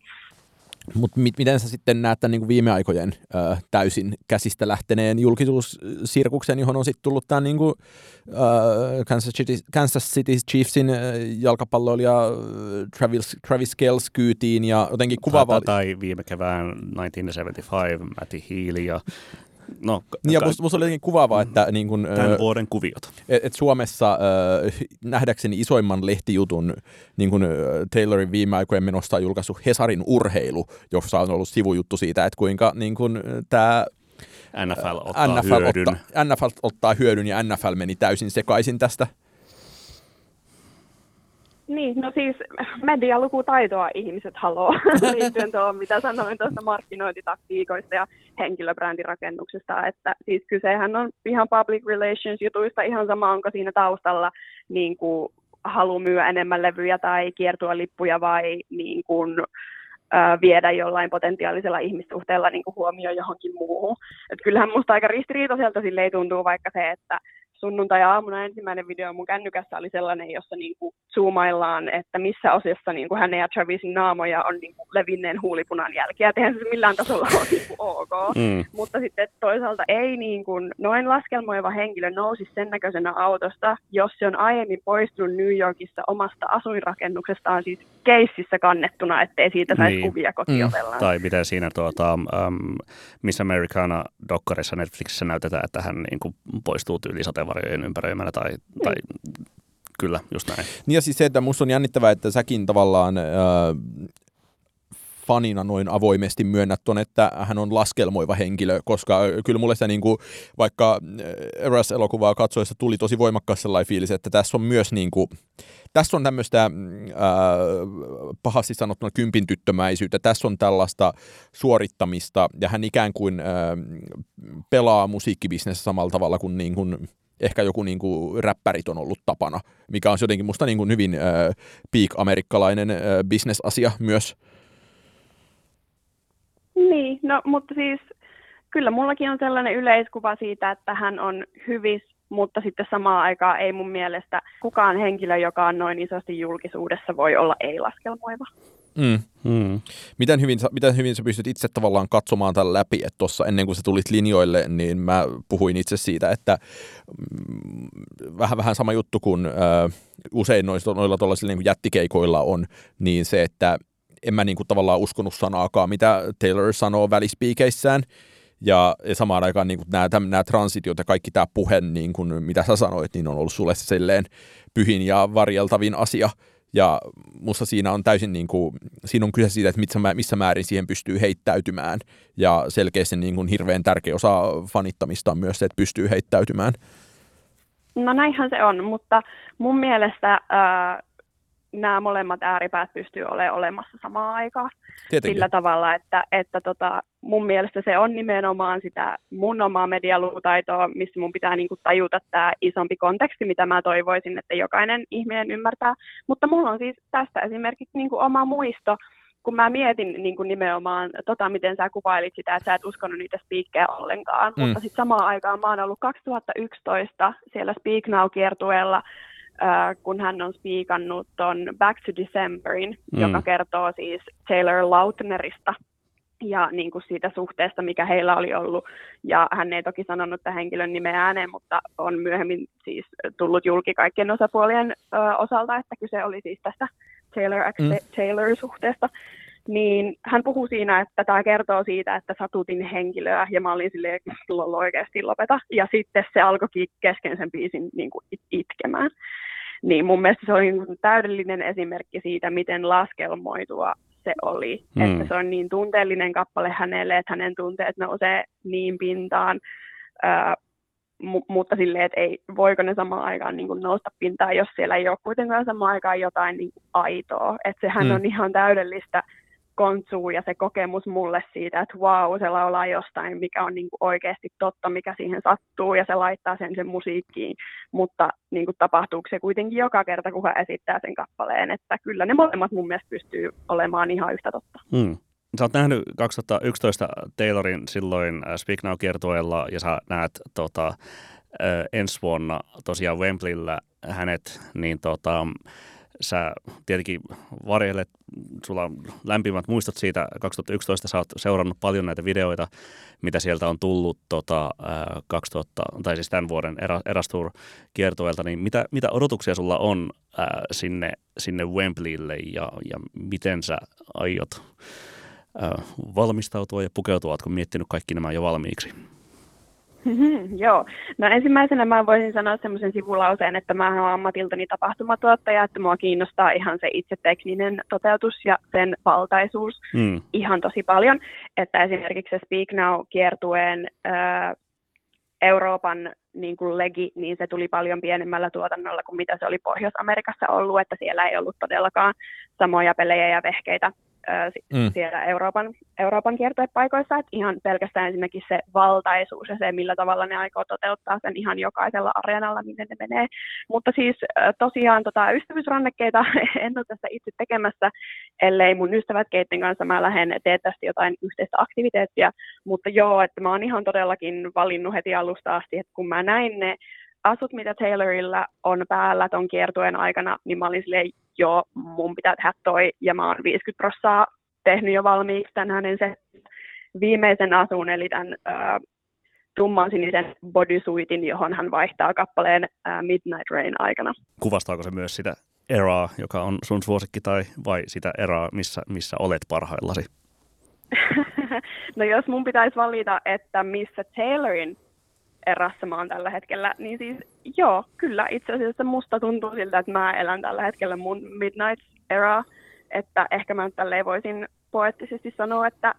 Mutta mit, miten sä sitten näet tämän niin kuin viime aikojen ö, täysin käsistä lähteneen julkisuussirkuksen, johon on sitten tullut tämä niin kuin, ö, Kansas, City, Kansas City Chiefsin jalkapalloilija Travis, Travis Kells kyytiin ja jotenkin kuvaava... Tai viime kevään 1975 Matty Healy ja No, niin ja musta, musta oli jotenkin kuvaavaa, että niin kun, Tämän vuoden kuviot. Et, et Suomessa äh, nähdäkseni isoimman lehtijutun niin kun, äh, Taylorin viime aikojen menosta on julkaissut Hesarin urheilu, jossa on ollut sivujuttu siitä, että kuinka niin kun, tämä NFL ottaa NFL hyödyn. Ottaa, NFL ottaa hyödyn ja NFL meni täysin sekaisin tästä. Niin, no siis medialukutaitoa ihmiset haloo <laughs> liittyen tuohon, mitä sanoin tuosta markkinointitaktiikoista ja henkilöbrändirakennuksesta, että siis kysehän on ihan public relations jutuista ihan sama, onko siinä taustalla niin kuin halu myyä enemmän levyjä tai kiertua lippuja vai niin kuin, viedä jollain potentiaalisella ihmissuhteella niin kuin huomioon johonkin muuhun. Et kyllähän musta aika ristiriitaiselta sille tuntuu vaikka se, että sunnuntai-aamuna ensimmäinen video mun kännykässä oli sellainen, jossa niin kuin zoomaillaan, että missä osassa niin kuin hänen ja Travisin naamoja on niin kuin levinneen huulipunan jälkiä. Eihän se millään tasolla ole niin kuin ok. Mm. Mutta sitten toisaalta ei niin kuin, noin laskelmoiva henkilö nousi sen näköisenä autosta, jos se on aiemmin poistunut New Yorkissa omasta asuinrakennuksestaan siis keississä kannettuna, ettei siitä saisi niin. kuvia kotiotellaan. Mm. Tai miten siinä tuota, um, Miss Americana-dokkarissa Netflixissä näytetään, että hän niin kuin poistuu tyyli sateenvarjojen ympäröimänä tai, mm. tai kyllä, just näin. Niin ja siis se, että musta on jännittävää, että säkin tavallaan äh, fanina noin avoimesti myönnät ton, että hän on laskelmoiva henkilö, koska kyllä mulle se niin kuin, vaikka Eras-elokuvaa katsoessa tuli tosi voimakkaasti sellainen fiilis, että tässä on myös niin kuin, tässä on tämmöistä äh, pahasti sanottuna kympin tyttömäisyyttä, tässä on tällaista suorittamista ja hän ikään kuin äh, pelaa musiikkibisnessä samalla tavalla kuin, niin kuin ehkä joku niin kuin räppärit on ollut tapana, mikä on jotenkin musta niin kuin hyvin äh, peak-amerikkalainen äh, bisnesasia myös. Niin, no mutta siis kyllä mullakin on sellainen yleiskuva siitä, että hän on hyvis, mutta sitten samaan aikaan ei mun mielestä kukaan henkilö, joka on noin isosti julkisuudessa, voi olla ei-laskelmoiva. Mm. Mm. Miten, hyvin, miten hyvin sä pystyt itse tavallaan katsomaan tämän läpi, että tuossa ennen kuin sä tulit linjoille, niin mä puhuin itse siitä, että mm, vähän, vähän sama juttu kuin äh, usein noilla, noilla tuollaisilla niin jättikeikoilla on, niin se, että en mä niin kuin tavallaan uskonut sanaakaan, mitä Taylor sanoo välispiikeissään. Ja, ja samaan aikaan niin kuin nämä, nämä transitiot ja kaikki tämä puhe, niin kuin, mitä sä sanoit, niin on ollut sulle silleen pyhin ja varjeltavin asia. Ja musta siinä on täysin niin kuin, siinä on kyse siitä, että missä, määrin siihen pystyy heittäytymään. Ja selkeästi niin kuin hirveän tärkeä osa fanittamista on myös se, että pystyy heittäytymään. No näinhän se on, mutta mun mielestä äh, nämä molemmat ääripäät pystyy olemaan olemassa samaan aikaan. Tietenkin. Sillä tavalla, että, että tota, mun mielestä se on nimenomaan sitä mun omaa medialukutaitoa, missä mun pitää niinku tajuta tämä isompi konteksti, mitä mä toivoisin, että jokainen ihminen ymmärtää. Mutta mulla on siis tästä esimerkiksi niinku oma muisto, kun mä mietin niin kuin nimenomaan, tota, miten sä kuvailit sitä, että sä et uskonut niitä spiikkejä ollenkaan, mm. mutta sitten samaan aikaan mä oon ollut 2011 siellä Speak Now-kiertueella kun hän on spiikannut ton Back to Decemberin, mm. joka kertoo siis Taylor Lautnerista ja niin kuin siitä suhteesta, mikä heillä oli ollut. Ja hän ei toki sanonut tämän henkilön nimeä ääneen, mutta on myöhemmin siis tullut julki kaikkien osapuolien ö, osalta, että kyse oli siis tästä Taylor X mm. Taylor-suhteesta. Niin hän puhuu siinä, että tämä kertoo siitä, että satutin henkilöä, ja mä olin silleen, että oikeasti lopeta. Ja sitten se alkoi kesken sen biisin niin kuin itkemään. Niin mun mielestä se oli niin täydellinen esimerkki siitä, miten laskelmoitua se oli. Mm. Että se on niin tunteellinen kappale hänelle, että hänen tunteet nousee niin pintaan, ää, mu- mutta silleen, että ei, voiko ne samaan aikaan niin kuin nousta pintaan, jos siellä ei ole kuitenkaan samaan aikaan jotain niin aitoa. Että sehän mm. on ihan täydellistä kontsuu ja se kokemus mulle siitä, että wow, se laulaa jostain, mikä on niin kuin oikeasti totta, mikä siihen sattuu ja se laittaa sen sen musiikkiin, mutta niin kuin tapahtuuko se kuitenkin joka kerta, kun hän esittää sen kappaleen, että kyllä ne molemmat mun mielestä pystyy olemaan ihan yhtä totta. Hmm. Sä oot nähnyt 2011 Taylorin silloin äh, Speak Now-kiertueella ja sä näet tota, äh, ensi vuonna tosiaan Wembleyllä hänet, niin tota, sä tietenkin varjelet, sulla on lämpimät muistot siitä 2011, sä oot seurannut paljon näitä videoita, mitä sieltä on tullut tota, 2000, tai siis tämän vuoden Erastur kiertoelta, niin mitä, mitä odotuksia sulla on ää, sinne, sinne Wembleylle ja, ja miten sä aiot ää, valmistautua ja pukeutua, ootko miettinyt kaikki nämä jo valmiiksi? Joo. No ensimmäisenä mä voisin sanoa semmoisen sivulauseen, että mä olen ammatiltani tapahtumatuottaja, että mua kiinnostaa ihan se itse tekninen toteutus ja sen valtaisuus mm. ihan tosi paljon. Että esimerkiksi se Speak Now-kiertueen äh, Euroopan niin kuin legi, niin se tuli paljon pienemmällä tuotannolla kuin mitä se oli Pohjois-Amerikassa ollut, että siellä ei ollut todellakaan samoja pelejä ja vehkeitä mm. siellä Euroopan, Euroopan kiertuepaikoissa, että ihan pelkästään ensinnäkin se valtaisuus ja se, millä tavalla ne aikoo toteuttaa sen ihan jokaisella areenalla, minne ne menee. Mutta siis tosiaan tota, ystävyysrannekkeita <laughs> en ole tässä itse tekemässä, ellei mun ystävät, keitten kanssa mä lähden teettävästi jotain yhteistä aktiviteettia, mutta joo, että mä oon ihan todellakin valinnut heti alusta asti, että kun mä näin ne asut, mitä Taylorilla on päällä ton kiertueen aikana, niin mä olin silleen, joo, mun pitää tehdä toi, ja mä oon 50 prossaa tehnyt jo valmiiksi tämän hänen se viimeisen asun, eli tämän äh, tumman sinisen bodysuitin, johon hän vaihtaa kappaleen äh, Midnight Rain aikana. Kuvastaako se myös sitä eraa, joka on sun suosikki, tai vai sitä eraa, missä, missä olet parhaillasi? <laughs> no jos mun pitäisi valita, että missä Taylorin erassa mä oon tällä hetkellä, niin siis joo, kyllä itse asiassa musta tuntuu siltä, että mä elän tällä hetkellä mun Midnight Era, että ehkä mä tälleen voisin poettisesti sanoa, että,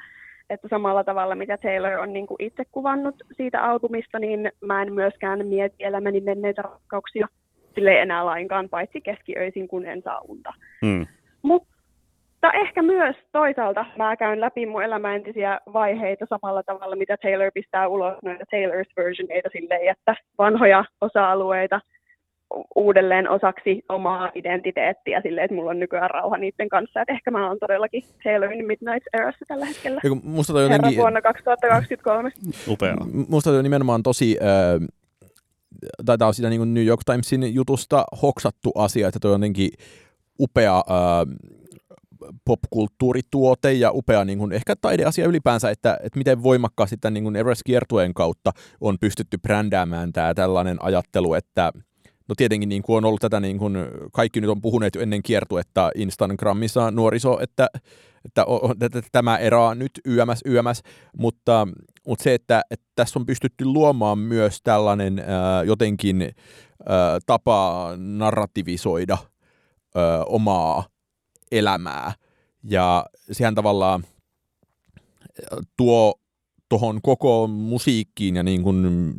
että samalla tavalla mitä Taylor on niin kuin itse kuvannut siitä albumista, niin mä en myöskään mieti elämäni menneitä rakkauksia sille enää lainkaan, paitsi keskiöisin, kun en saa unta. Mm. Mutta ehkä myös toisaalta mä käyn läpi mun elämäntisiä vaiheita samalla tavalla, mitä Taylor pistää ulos noita Taylor's versioneita silleen, että vanhoja osa-alueita uudelleen osaksi omaa identiteettiä silleen, että mulla on nykyään rauha niiden kanssa. Että ehkä mä oon todellakin Taylorin Midnight Erassa tällä hetkellä. Ja musta toi jotenkin, vuonna 2023. Upea. Musta toi on nimenomaan tosi, äh, tai tää on sitä niin New York Timesin jutusta hoksattu asia, että toi on jotenkin upea äh, popkulttuurituote ja upea niin kuin, ehkä taideasia ylipäänsä, että, että miten voimakkaasti tämän niin Everest-kiertueen kautta on pystytty brändäämään tämä tällainen ajattelu, että No tietenkin niin kuin on ollut tätä, niin kuin kaikki nyt on puhuneet jo ennen kiertuetta Instagramissa nuoriso, että, että, että, että tämä erää nyt YMS, YMS, mutta, mutta se, että, että tässä on pystytty luomaan myös tällainen ää, jotenkin ää, tapa narrativisoida omaa elämää. Ja sehän tavallaan tuo tuohon koko musiikkiin ja niin kuin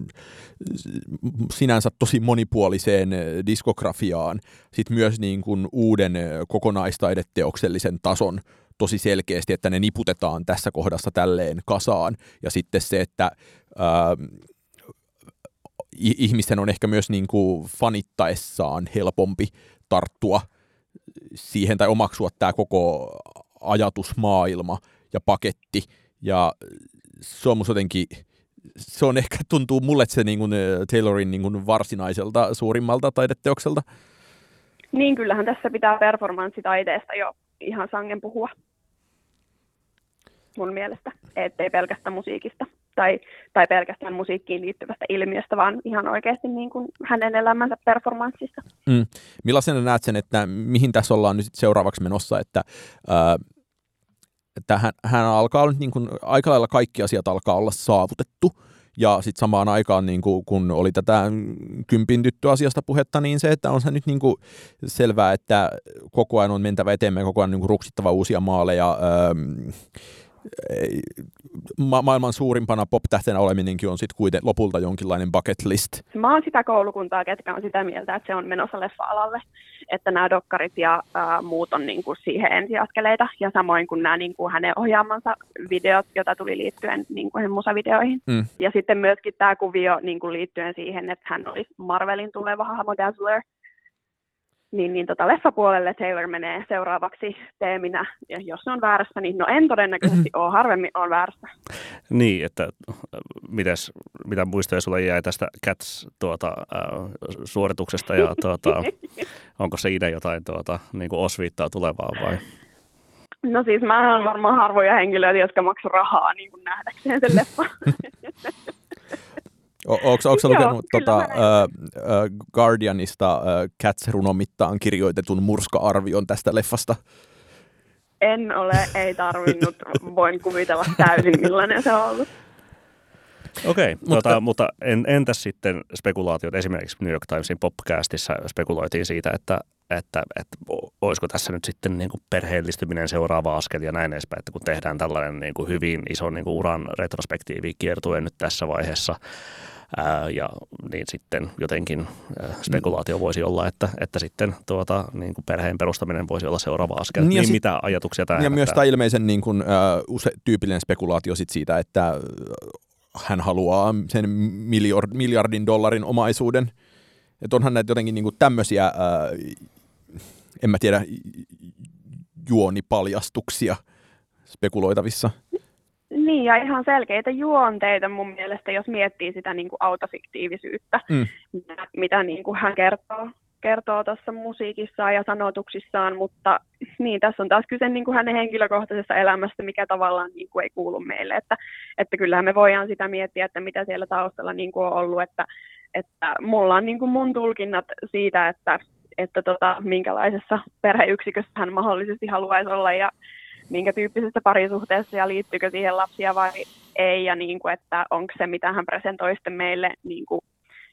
sinänsä tosi monipuoliseen diskografiaan sit myös niin kuin uuden kokonaistaideteoksellisen tason tosi selkeästi, että ne niputetaan tässä kohdassa tälleen kasaan. Ja sitten se, että ää, ihmisten on ehkä myös niin kuin fanittaessaan helpompi tarttua – siihen tai omaksua tämä koko ajatusmaailma ja paketti. Ja se on jotenkin, se on ehkä tuntuu mulle se niin kuin Taylorin niin kuin varsinaiselta suurimmalta taideteokselta. Niin, kyllähän tässä pitää performanssitaiteesta jo ihan sangen puhua mun mielestä, ettei pelkästään musiikista tai, tai pelkästään musiikkiin liittyvästä ilmiöstä, vaan ihan oikeasti niin kuin hänen elämänsä performanssista. Mm. Millaisena näet sen, että mihin tässä ollaan nyt seuraavaksi menossa, että, ää, että hän, hän alkaa nyt niin kuin, aika lailla kaikki asiat alkaa olla saavutettu, ja sitten samaan aikaan, niin kuin, kun oli tätä kympin asiasta puhetta, niin se, että on se nyt niin kuin selvää, että koko ajan on mentävä eteenpäin, koko ajan niin kuin ruksittava uusia maaleja, ää, ma- maailman suurimpana pop-tähtenä oleminenkin on sitten kuiten lopulta jonkinlainen bucket list. Mä oon sitä koulukuntaa, ketkä on sitä mieltä, että se on menossa leffa-alalle, että nämä dokkarit ja ää, muut on niin kuin siihen ensiaskeleita, ja samoin kuin nämä niin kuin hänen ohjaamansa videot, joita tuli liittyen niin kuin musavideoihin. Mm. Ja sitten myöskin tämä kuvio niin kuin liittyen siihen, että hän olisi Marvelin tuleva hahmo Dazzler, niin, niin tota, leffapuolelle Taylor menee seuraavaksi teeminä, ja jos se on väärässä, niin no en todennäköisesti mm-hmm. ole, harvemmin on väärässä. Niin, että mites, mitä muistoja sulle jäi tästä Cats-suorituksesta tuota, äh, suorituksesta, ja <laughs> tuota, onko siinä jotain tuota, niin kuin osviittaa tulevaa vai? No siis mä olen varmaan harvoja henkilöitä, jotka maksavat rahaa niin kuin nähdäkseen sen leffa. <laughs> Onko lukenut tota, uh, Guardianista uh, Cats-runomittaan kirjoitetun murska-arvion tästä leffasta? En ole, ei tarvinnut. Voin kuvitella täysin, millainen se on ollut. Okei, okay, mutta, tota, mutta en, entäs sitten spekulaatiot? Esimerkiksi New York Timesin popcastissa spekuloitiin siitä, että, että, että olisiko tässä nyt sitten niin kuin perheellistyminen seuraava askel ja näin edespäin, että kun tehdään tällainen niin kuin hyvin iso niin kuin uran retrospektiivi kiertue nyt tässä vaiheessa, Ää, ja niin sitten jotenkin ää, spekulaatio voisi olla, että, että sitten tuota, niin kuin perheen perustaminen voisi olla seuraava askel. Niin, niin sit, mitä ajatuksia tämä Ja myös tämä ilmeisen niin kuin, äh, use, tyypillinen spekulaatio sit siitä, että hän haluaa sen miljard, miljardin dollarin omaisuuden. Että onhan näitä jotenkin niin kuin tämmöisiä, äh, en mä tiedä, juonipaljastuksia spekuloitavissa. Niin, ja ihan selkeitä juonteita mun mielestä, jos miettii sitä niin kuin autofiktiivisyyttä, mm. mitä, mitä niin kuin hän kertoo, kertoo tuossa musiikissaan ja sanotuksissaan, mutta niin, tässä on taas kyse niin kuin hänen henkilökohtaisessa elämästä, mikä tavallaan niin kuin ei kuulu meille, että, että kyllähän me voidaan sitä miettiä, että mitä siellä taustalla niin kuin on ollut, että, että mulla on niin kuin mun tulkinnat siitä, että, että tota, minkälaisessa perheyksikössä hän mahdollisesti haluaisi olla ja minkä tyyppisessä parisuhteessa ja liittyykö siihen lapsia vai ei, ja niin kuin, että onko se, mitä hän presentoi sitten meille niin kuin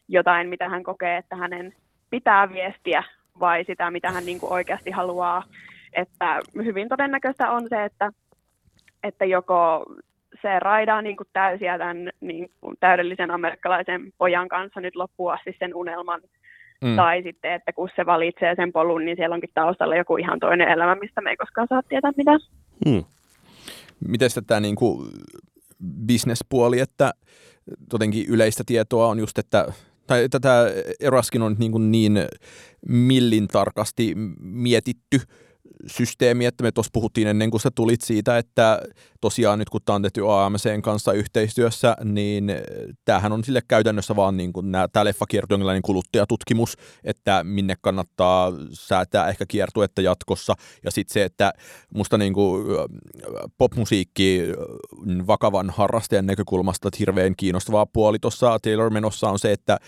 jotain, mitä hän kokee, että hänen pitää viestiä, vai sitä, mitä hän niin kuin oikeasti haluaa. Että hyvin todennäköistä on se, että, että joko se raidaa niin kuin täysiä tämän niin kuin täydellisen amerikkalaisen pojan kanssa nyt loppuun asti sen unelman, mm. tai sitten, että kun se valitsee sen polun, niin siellä onkin taustalla joku ihan toinen elämä, mistä me ei koskaan saa tietää mitään. Mm. Miten tämä niin kuin bisnespuoli, että jotenkin yleistä tietoa on just, että tai tätä Eraskin on niin, niin millin tarkasti mietitty systeemi, että me tuossa puhuttiin ennen kuin sä tulit siitä, että tosiaan nyt kun tämä on tehty AMCn kanssa yhteistyössä, niin tämähän on sille käytännössä vaan niin kuin tämä leffakierto jonkinlainen kuluttajatutkimus, että minne kannattaa säätää ehkä kiertuetta jatkossa, ja sitten se, että musta niin kuin popmusiikki vakavan harrastajan näkökulmasta hirveän kiinnostavaa puoli tuossa Taylor menossa on se, että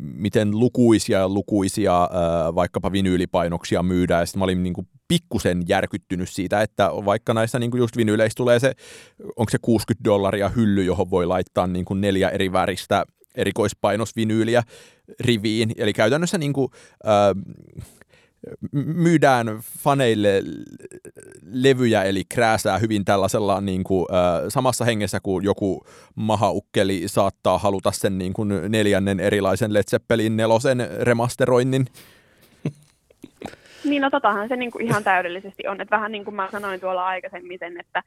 miten lukuisia ja lukuisia vaikkapa vinyylipainoksia myydään, ja sitten mä olin niin kuin pikkusen järkyttynyt siitä, että vaikka näissä niin kuin just vinyleissä tulee se, onko se 60 dollaria hylly, johon voi laittaa niin kuin neljä eri väristä erikoispainosvinyyliä riviin. Eli käytännössä niin kuin, äh, myydään faneille levyjä, eli krääsää hyvin tällaisella niin kuin, äh, samassa hengessä kuin joku mahaukkeli saattaa haluta sen niin kuin neljännen erilaisen Led Zeppelin nelosen remasteroinnin. Niin, no totahan se niin kuin ihan täydellisesti on. Että vähän niin kuin mä sanoin tuolla aikaisemmin sen, että,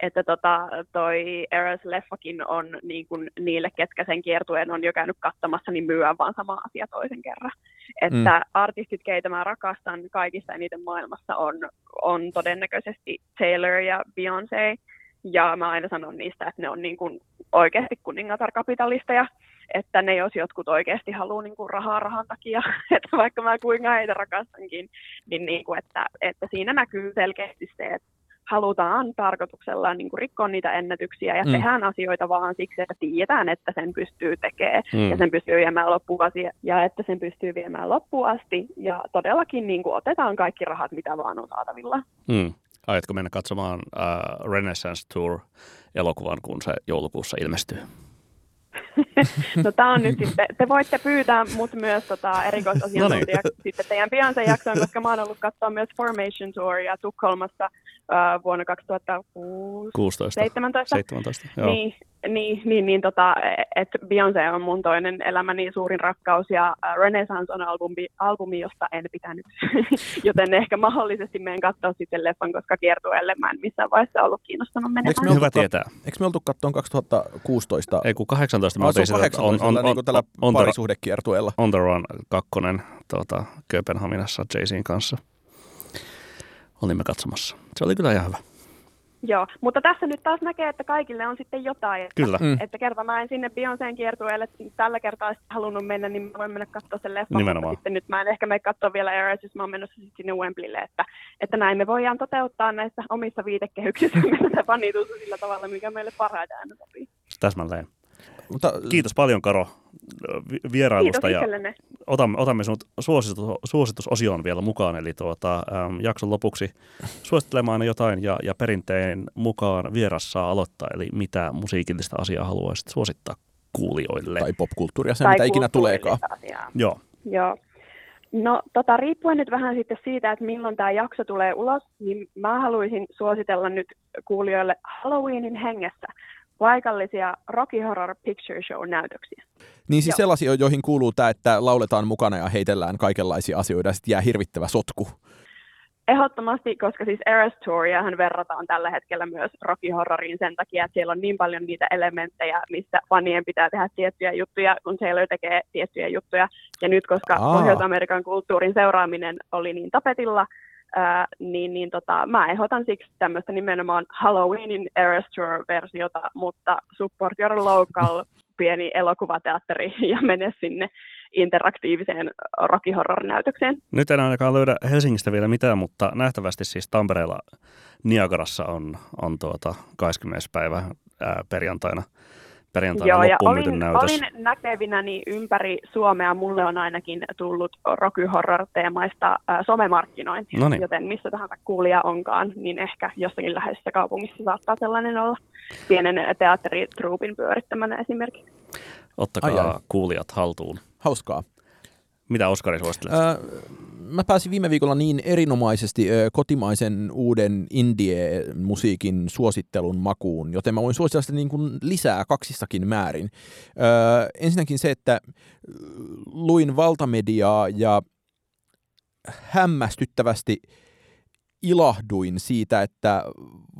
että tota, toi Eras-leffakin on niin kuin niille, ketkä sen kiertueen on jo käynyt katsomassa, niin myyä vaan sama asia toisen kerran. Että mm. artistit, keitä mä rakastan kaikista eniten maailmassa, on, on todennäköisesti Taylor ja Beyoncé. Ja mä aina sanon niistä, että ne on niin kuin oikeasti kuningatarkapitalisteja että ne jos jotkut oikeasti haluaa niin kuin rahaa rahan takia, <laughs> että vaikka mä kuinka heitä rakastankin, niin, niin kuin, että, että siinä näkyy selkeästi se, että halutaan tarkoituksella niin kuin rikkoa niitä ennätyksiä ja mm. tehdään asioita vaan siksi, että tiedetään, että sen pystyy tekemään mm. ja sen pystyy viemään loppuun asti ja että sen pystyy viemään loppuun asti ja todellakin niin kuin otetaan kaikki rahat, mitä vaan on saatavilla. Mm. Aiotko mennä katsomaan uh, Renaissance Tour elokuvan, kun se joulukuussa ilmestyy? No tämä on nyt sitten, te voitte pyytää mut myös tota, erikoisasiantuntijaksi no niin. sitten teidän Beyoncé jaksoon, koska mä oon ollut katsoa myös Formation Touria Tukholmassa uh, vuonna 2016. 17. 17 joo. Niin, niin, niin, niin tota, että Beyoncé on mun toinen elämäni suurin rakkaus ja Renaissance on albumi, albumi josta en pitänyt, <laughs> joten ehkä mahdollisesti menen katsoa sitten leffan, koska kiertueelle mä en missään vaiheessa ollut kiinnostunut menemään. Eikö me Hyvä tietää. Eikö me oltu katsoa 2016? Ei kun 18 me oltiin 18, on, on, on, niin tällä on, parisuhdekiertueella. On the Run 2 tuota, Kööpenhaminassa Jaysin kanssa. Olimme katsomassa. Se oli kyllä ihan hyvä. Joo, mutta tässä nyt taas näkee, että kaikille on sitten jotain. Että, Kyllä. Mm. Että kerta mä en sinne Beyoncéen kiertueelle tällä kertaa olisi halunnut mennä, niin mä voin mennä katsoa sen leffan. Nimenomaan. Sitten nyt mä en ehkä mene katsoa vielä Eras, jos mä oon menossa sitten sinne Wembleylle. Että, että näin me voidaan toteuttaa näissä omissa viitekehyksissä <laughs> tätä fanitus sillä tavalla, mikä meille parhaiten aina sopii. Täsmälleen. Mutta, Kiitos paljon Karo vierailusta Kiitos ja otamme, otamme sinut suositus, suositusosioon vielä mukaan, eli tuota, äm, jakson lopuksi suosittelemaan jotain ja, ja perinteen mukaan vieras saa aloittaa, eli mitä musiikillista asiaa haluaisit suosittaa kuulijoille. Tai popkulttuuria, se mitä ikinä tuleekaan. Asiaa. Joo. Joo. No tota, riippuen nyt vähän sitten siitä, että milloin tämä jakso tulee ulos, niin mä haluaisin suositella nyt kuulijoille Halloweenin hengessä paikallisia Rocky Horror Picture Show-näytöksiä. Niin siis Joo. sellaisia, joihin kuuluu tämä, että lauletaan mukana ja heitellään kaikenlaisia asioita ja sitten jää hirvittävä sotku. Ehdottomasti, koska siis Eras Touria verrataan tällä hetkellä myös Rocky Horroriin sen takia, että siellä on niin paljon niitä elementtejä, missä fanien pitää tehdä tiettyjä juttuja, kun Taylor tekee tiettyjä juttuja. Ja nyt, koska Aa. Pohjois-Amerikan kulttuurin seuraaminen oli niin tapetilla, ää, niin, niin tota, mä ehdotan siksi tämmöistä nimenomaan Halloweenin Eras Tour-versiota, mutta support your local <laughs> pieni elokuvateatteri <laughs> ja mene sinne interaktiiviseen Rocky Horror-näytökseen. Nyt en ainakaan löydä Helsingistä vielä mitään, mutta nähtävästi siis Tampereella Niagarassa on, on tuota 20. päivä ää, perjantaina perjantaina Joo, ja loppuun myyty olin, näytös. olin näkevinäni ympäri Suomea, mulle on ainakin tullut Rocky Horror-teemaista ää, somemarkkinointia, Noniin. joten missä tahansa kuulija onkaan, niin ehkä jossakin läheisessä kaupungissa saattaa sellainen olla pienen teatteritruupin pyörittämänä esimerkiksi. Ottakaa Ai ai. kuulijat haltuun. Hauskaa. Mitä Oskari suosittelet? Ää, mä pääsin viime viikolla niin erinomaisesti ö, kotimaisen uuden indie-musiikin suosittelun makuun, joten mä voin suositella sitä niin kuin lisää kaksissakin määrin. Ö, ensinnäkin se, että ö, luin valtamediaa ja hämmästyttävästi ilahduin siitä, että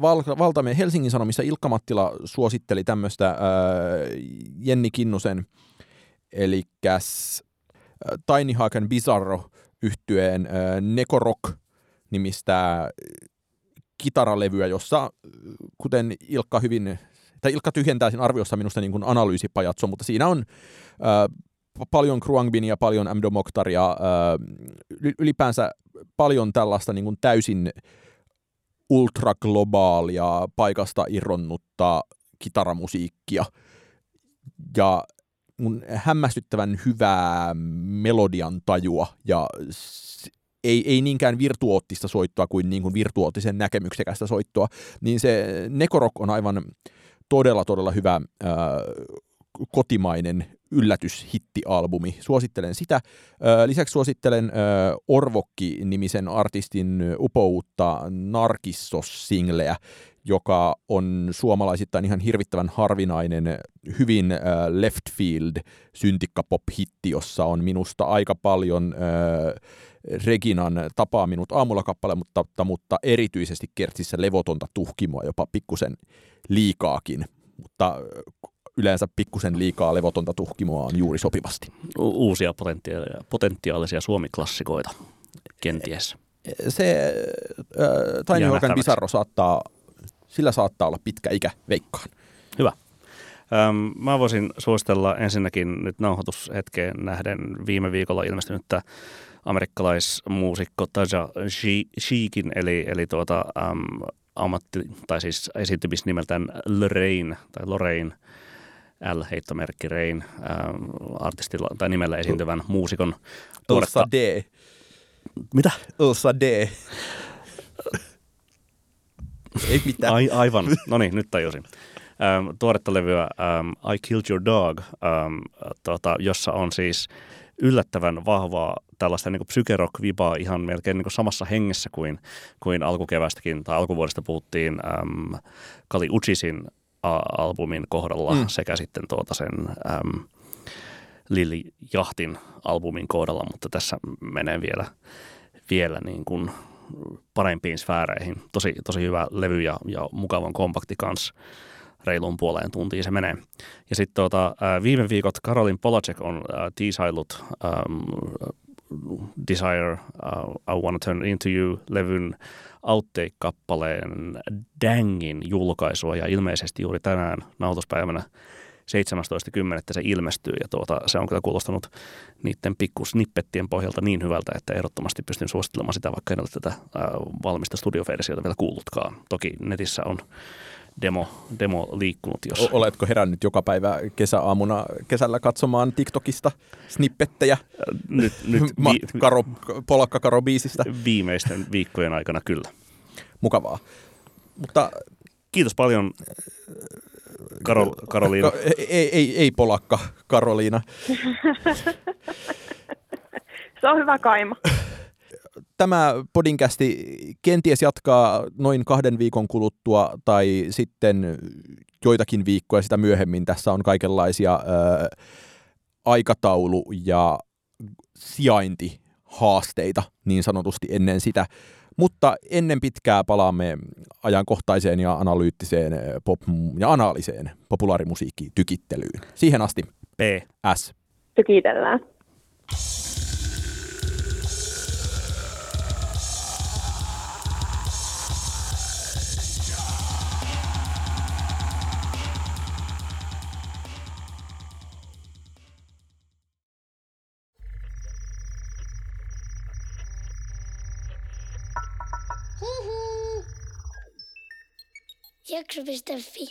val- valtamedia Helsingin Sanomissa Ilkka Mattila suositteli tämmöistä ö, Jenni Kinnusen, eli Tiny Hawk and Bizarro yhtyeen äh, Nekorok nimistä kitaralevyä, jossa, äh, kuten Ilkka hyvin, tai Ilkka tyhjentää sen arviossa minusta niin kuin analyysipajatso, mutta siinä on äh, paljon Kruangbinia, paljon M. Mokhtaria, äh, ylipäänsä paljon tällaista niin kuin täysin ultraglobaalia paikasta irronnutta kitaramusiikkia. Ja mun hämmästyttävän hyvää melodian tajua ja ei, ei niinkään virtuoottista soittoa kuin, niin kuin virtuoottisen näkemyksekästä soittoa, niin se Nekorok on aivan todella, todella hyvä ää, kotimainen yllätyshittialbumi. Suosittelen sitä. Lisäksi suosittelen Orvokki-nimisen artistin upouutta Narkissos-singleä, joka on suomalaisittain ihan hirvittävän harvinainen, hyvin left field syntikkapop-hitti, jossa on minusta aika paljon Reginan Tapaa minut aamulla kappale, mutta, mutta erityisesti kertsissä levotonta tuhkimoa, jopa pikkusen liikaakin, mutta yleensä pikkusen liikaa levotonta tuhkimoa on juuri sopivasti. U- uusia potentiaalisia, potentiaalisia suomiklassikoita kenties. Se äh, Tiny. Bizarro saattaa, sillä saattaa olla pitkä ikä, veikkaan. Hyvä. Öm, mä voisin suositella ensinnäkin nyt nauhoitushetkeen nähden viime viikolla ilmestynyttä amerikkalaismuusikko Taja Sheekin, eli, eli tuota, äm, ammatti, tai siis esiintymisnimeltään Lorraine, tai Lorraine, L-heittomerkki Rain, äm, artistilla tai nimellä esiintyvän muusikon tuoretta. Elsa D. Mitä? Elsa D. Ei mitään. Ai, aivan. No niin, nyt tajusin. Ähm, tuoretta levyä ähm, I Killed Your Dog, ähm, tota, jossa on siis yllättävän vahvaa tällaista niin psykerock-vibaa ihan melkein niin samassa hengessä kuin, kuin alkukevästäkin tai alkuvuodesta puhuttiin ähm, Kali Uchisin albumin kohdalla mm. sekä sitten tuota sen ähm, Lili Jahtin albumin kohdalla, mutta tässä menee vielä, vielä niin kuin parempiin sfääreihin. Tosi, tosi hyvä levy ja, ja mukavan kompakti kanssa. Reiluun puoleen tuntiin se menee. Ja sitten tuota, viime viikot Karolin Polacek on ää, tiisailut ähm, Desire, uh, I Wanna Turn Into You-levyn outtake-kappaleen Dangin julkaisua ja ilmeisesti juuri tänään nautuspäivänä 17.10. se ilmestyy ja tuota, se on kyllä kuulostanut niiden pikkusnippettien pohjalta niin hyvältä, että ehdottomasti pystyn suosittelemaan sitä, vaikka en ole tätä ää, valmista studioversiota vielä kuullutkaan. Toki netissä on demo, demo liikkunut, jos... Oletko herännyt joka päivä kesäaamuna kesällä katsomaan TikTokista snippettejä nyt, nyt Ma- vi- Karo, Polakka Karo biisistä? viimeisten viikkojen aikana kyllä. Mukavaa. Mutta Kiitos paljon Karol, Karoliina. ka- ei, ei, ei Polakka Karoliina. <laughs> Se on hyvä kaima. Tämä podinkästi kenties jatkaa noin kahden viikon kuluttua tai sitten joitakin viikkoja sitä myöhemmin. Tässä on kaikenlaisia ö, aikataulu- ja sijaintihaasteita niin sanotusti ennen sitä. Mutta ennen pitkää palaamme ajankohtaiseen ja analyyttiseen pop- ja anaaliseen populaarimusiikkiin tykittelyyn. Siihen asti P. S. Tykitellään. Jakso.fi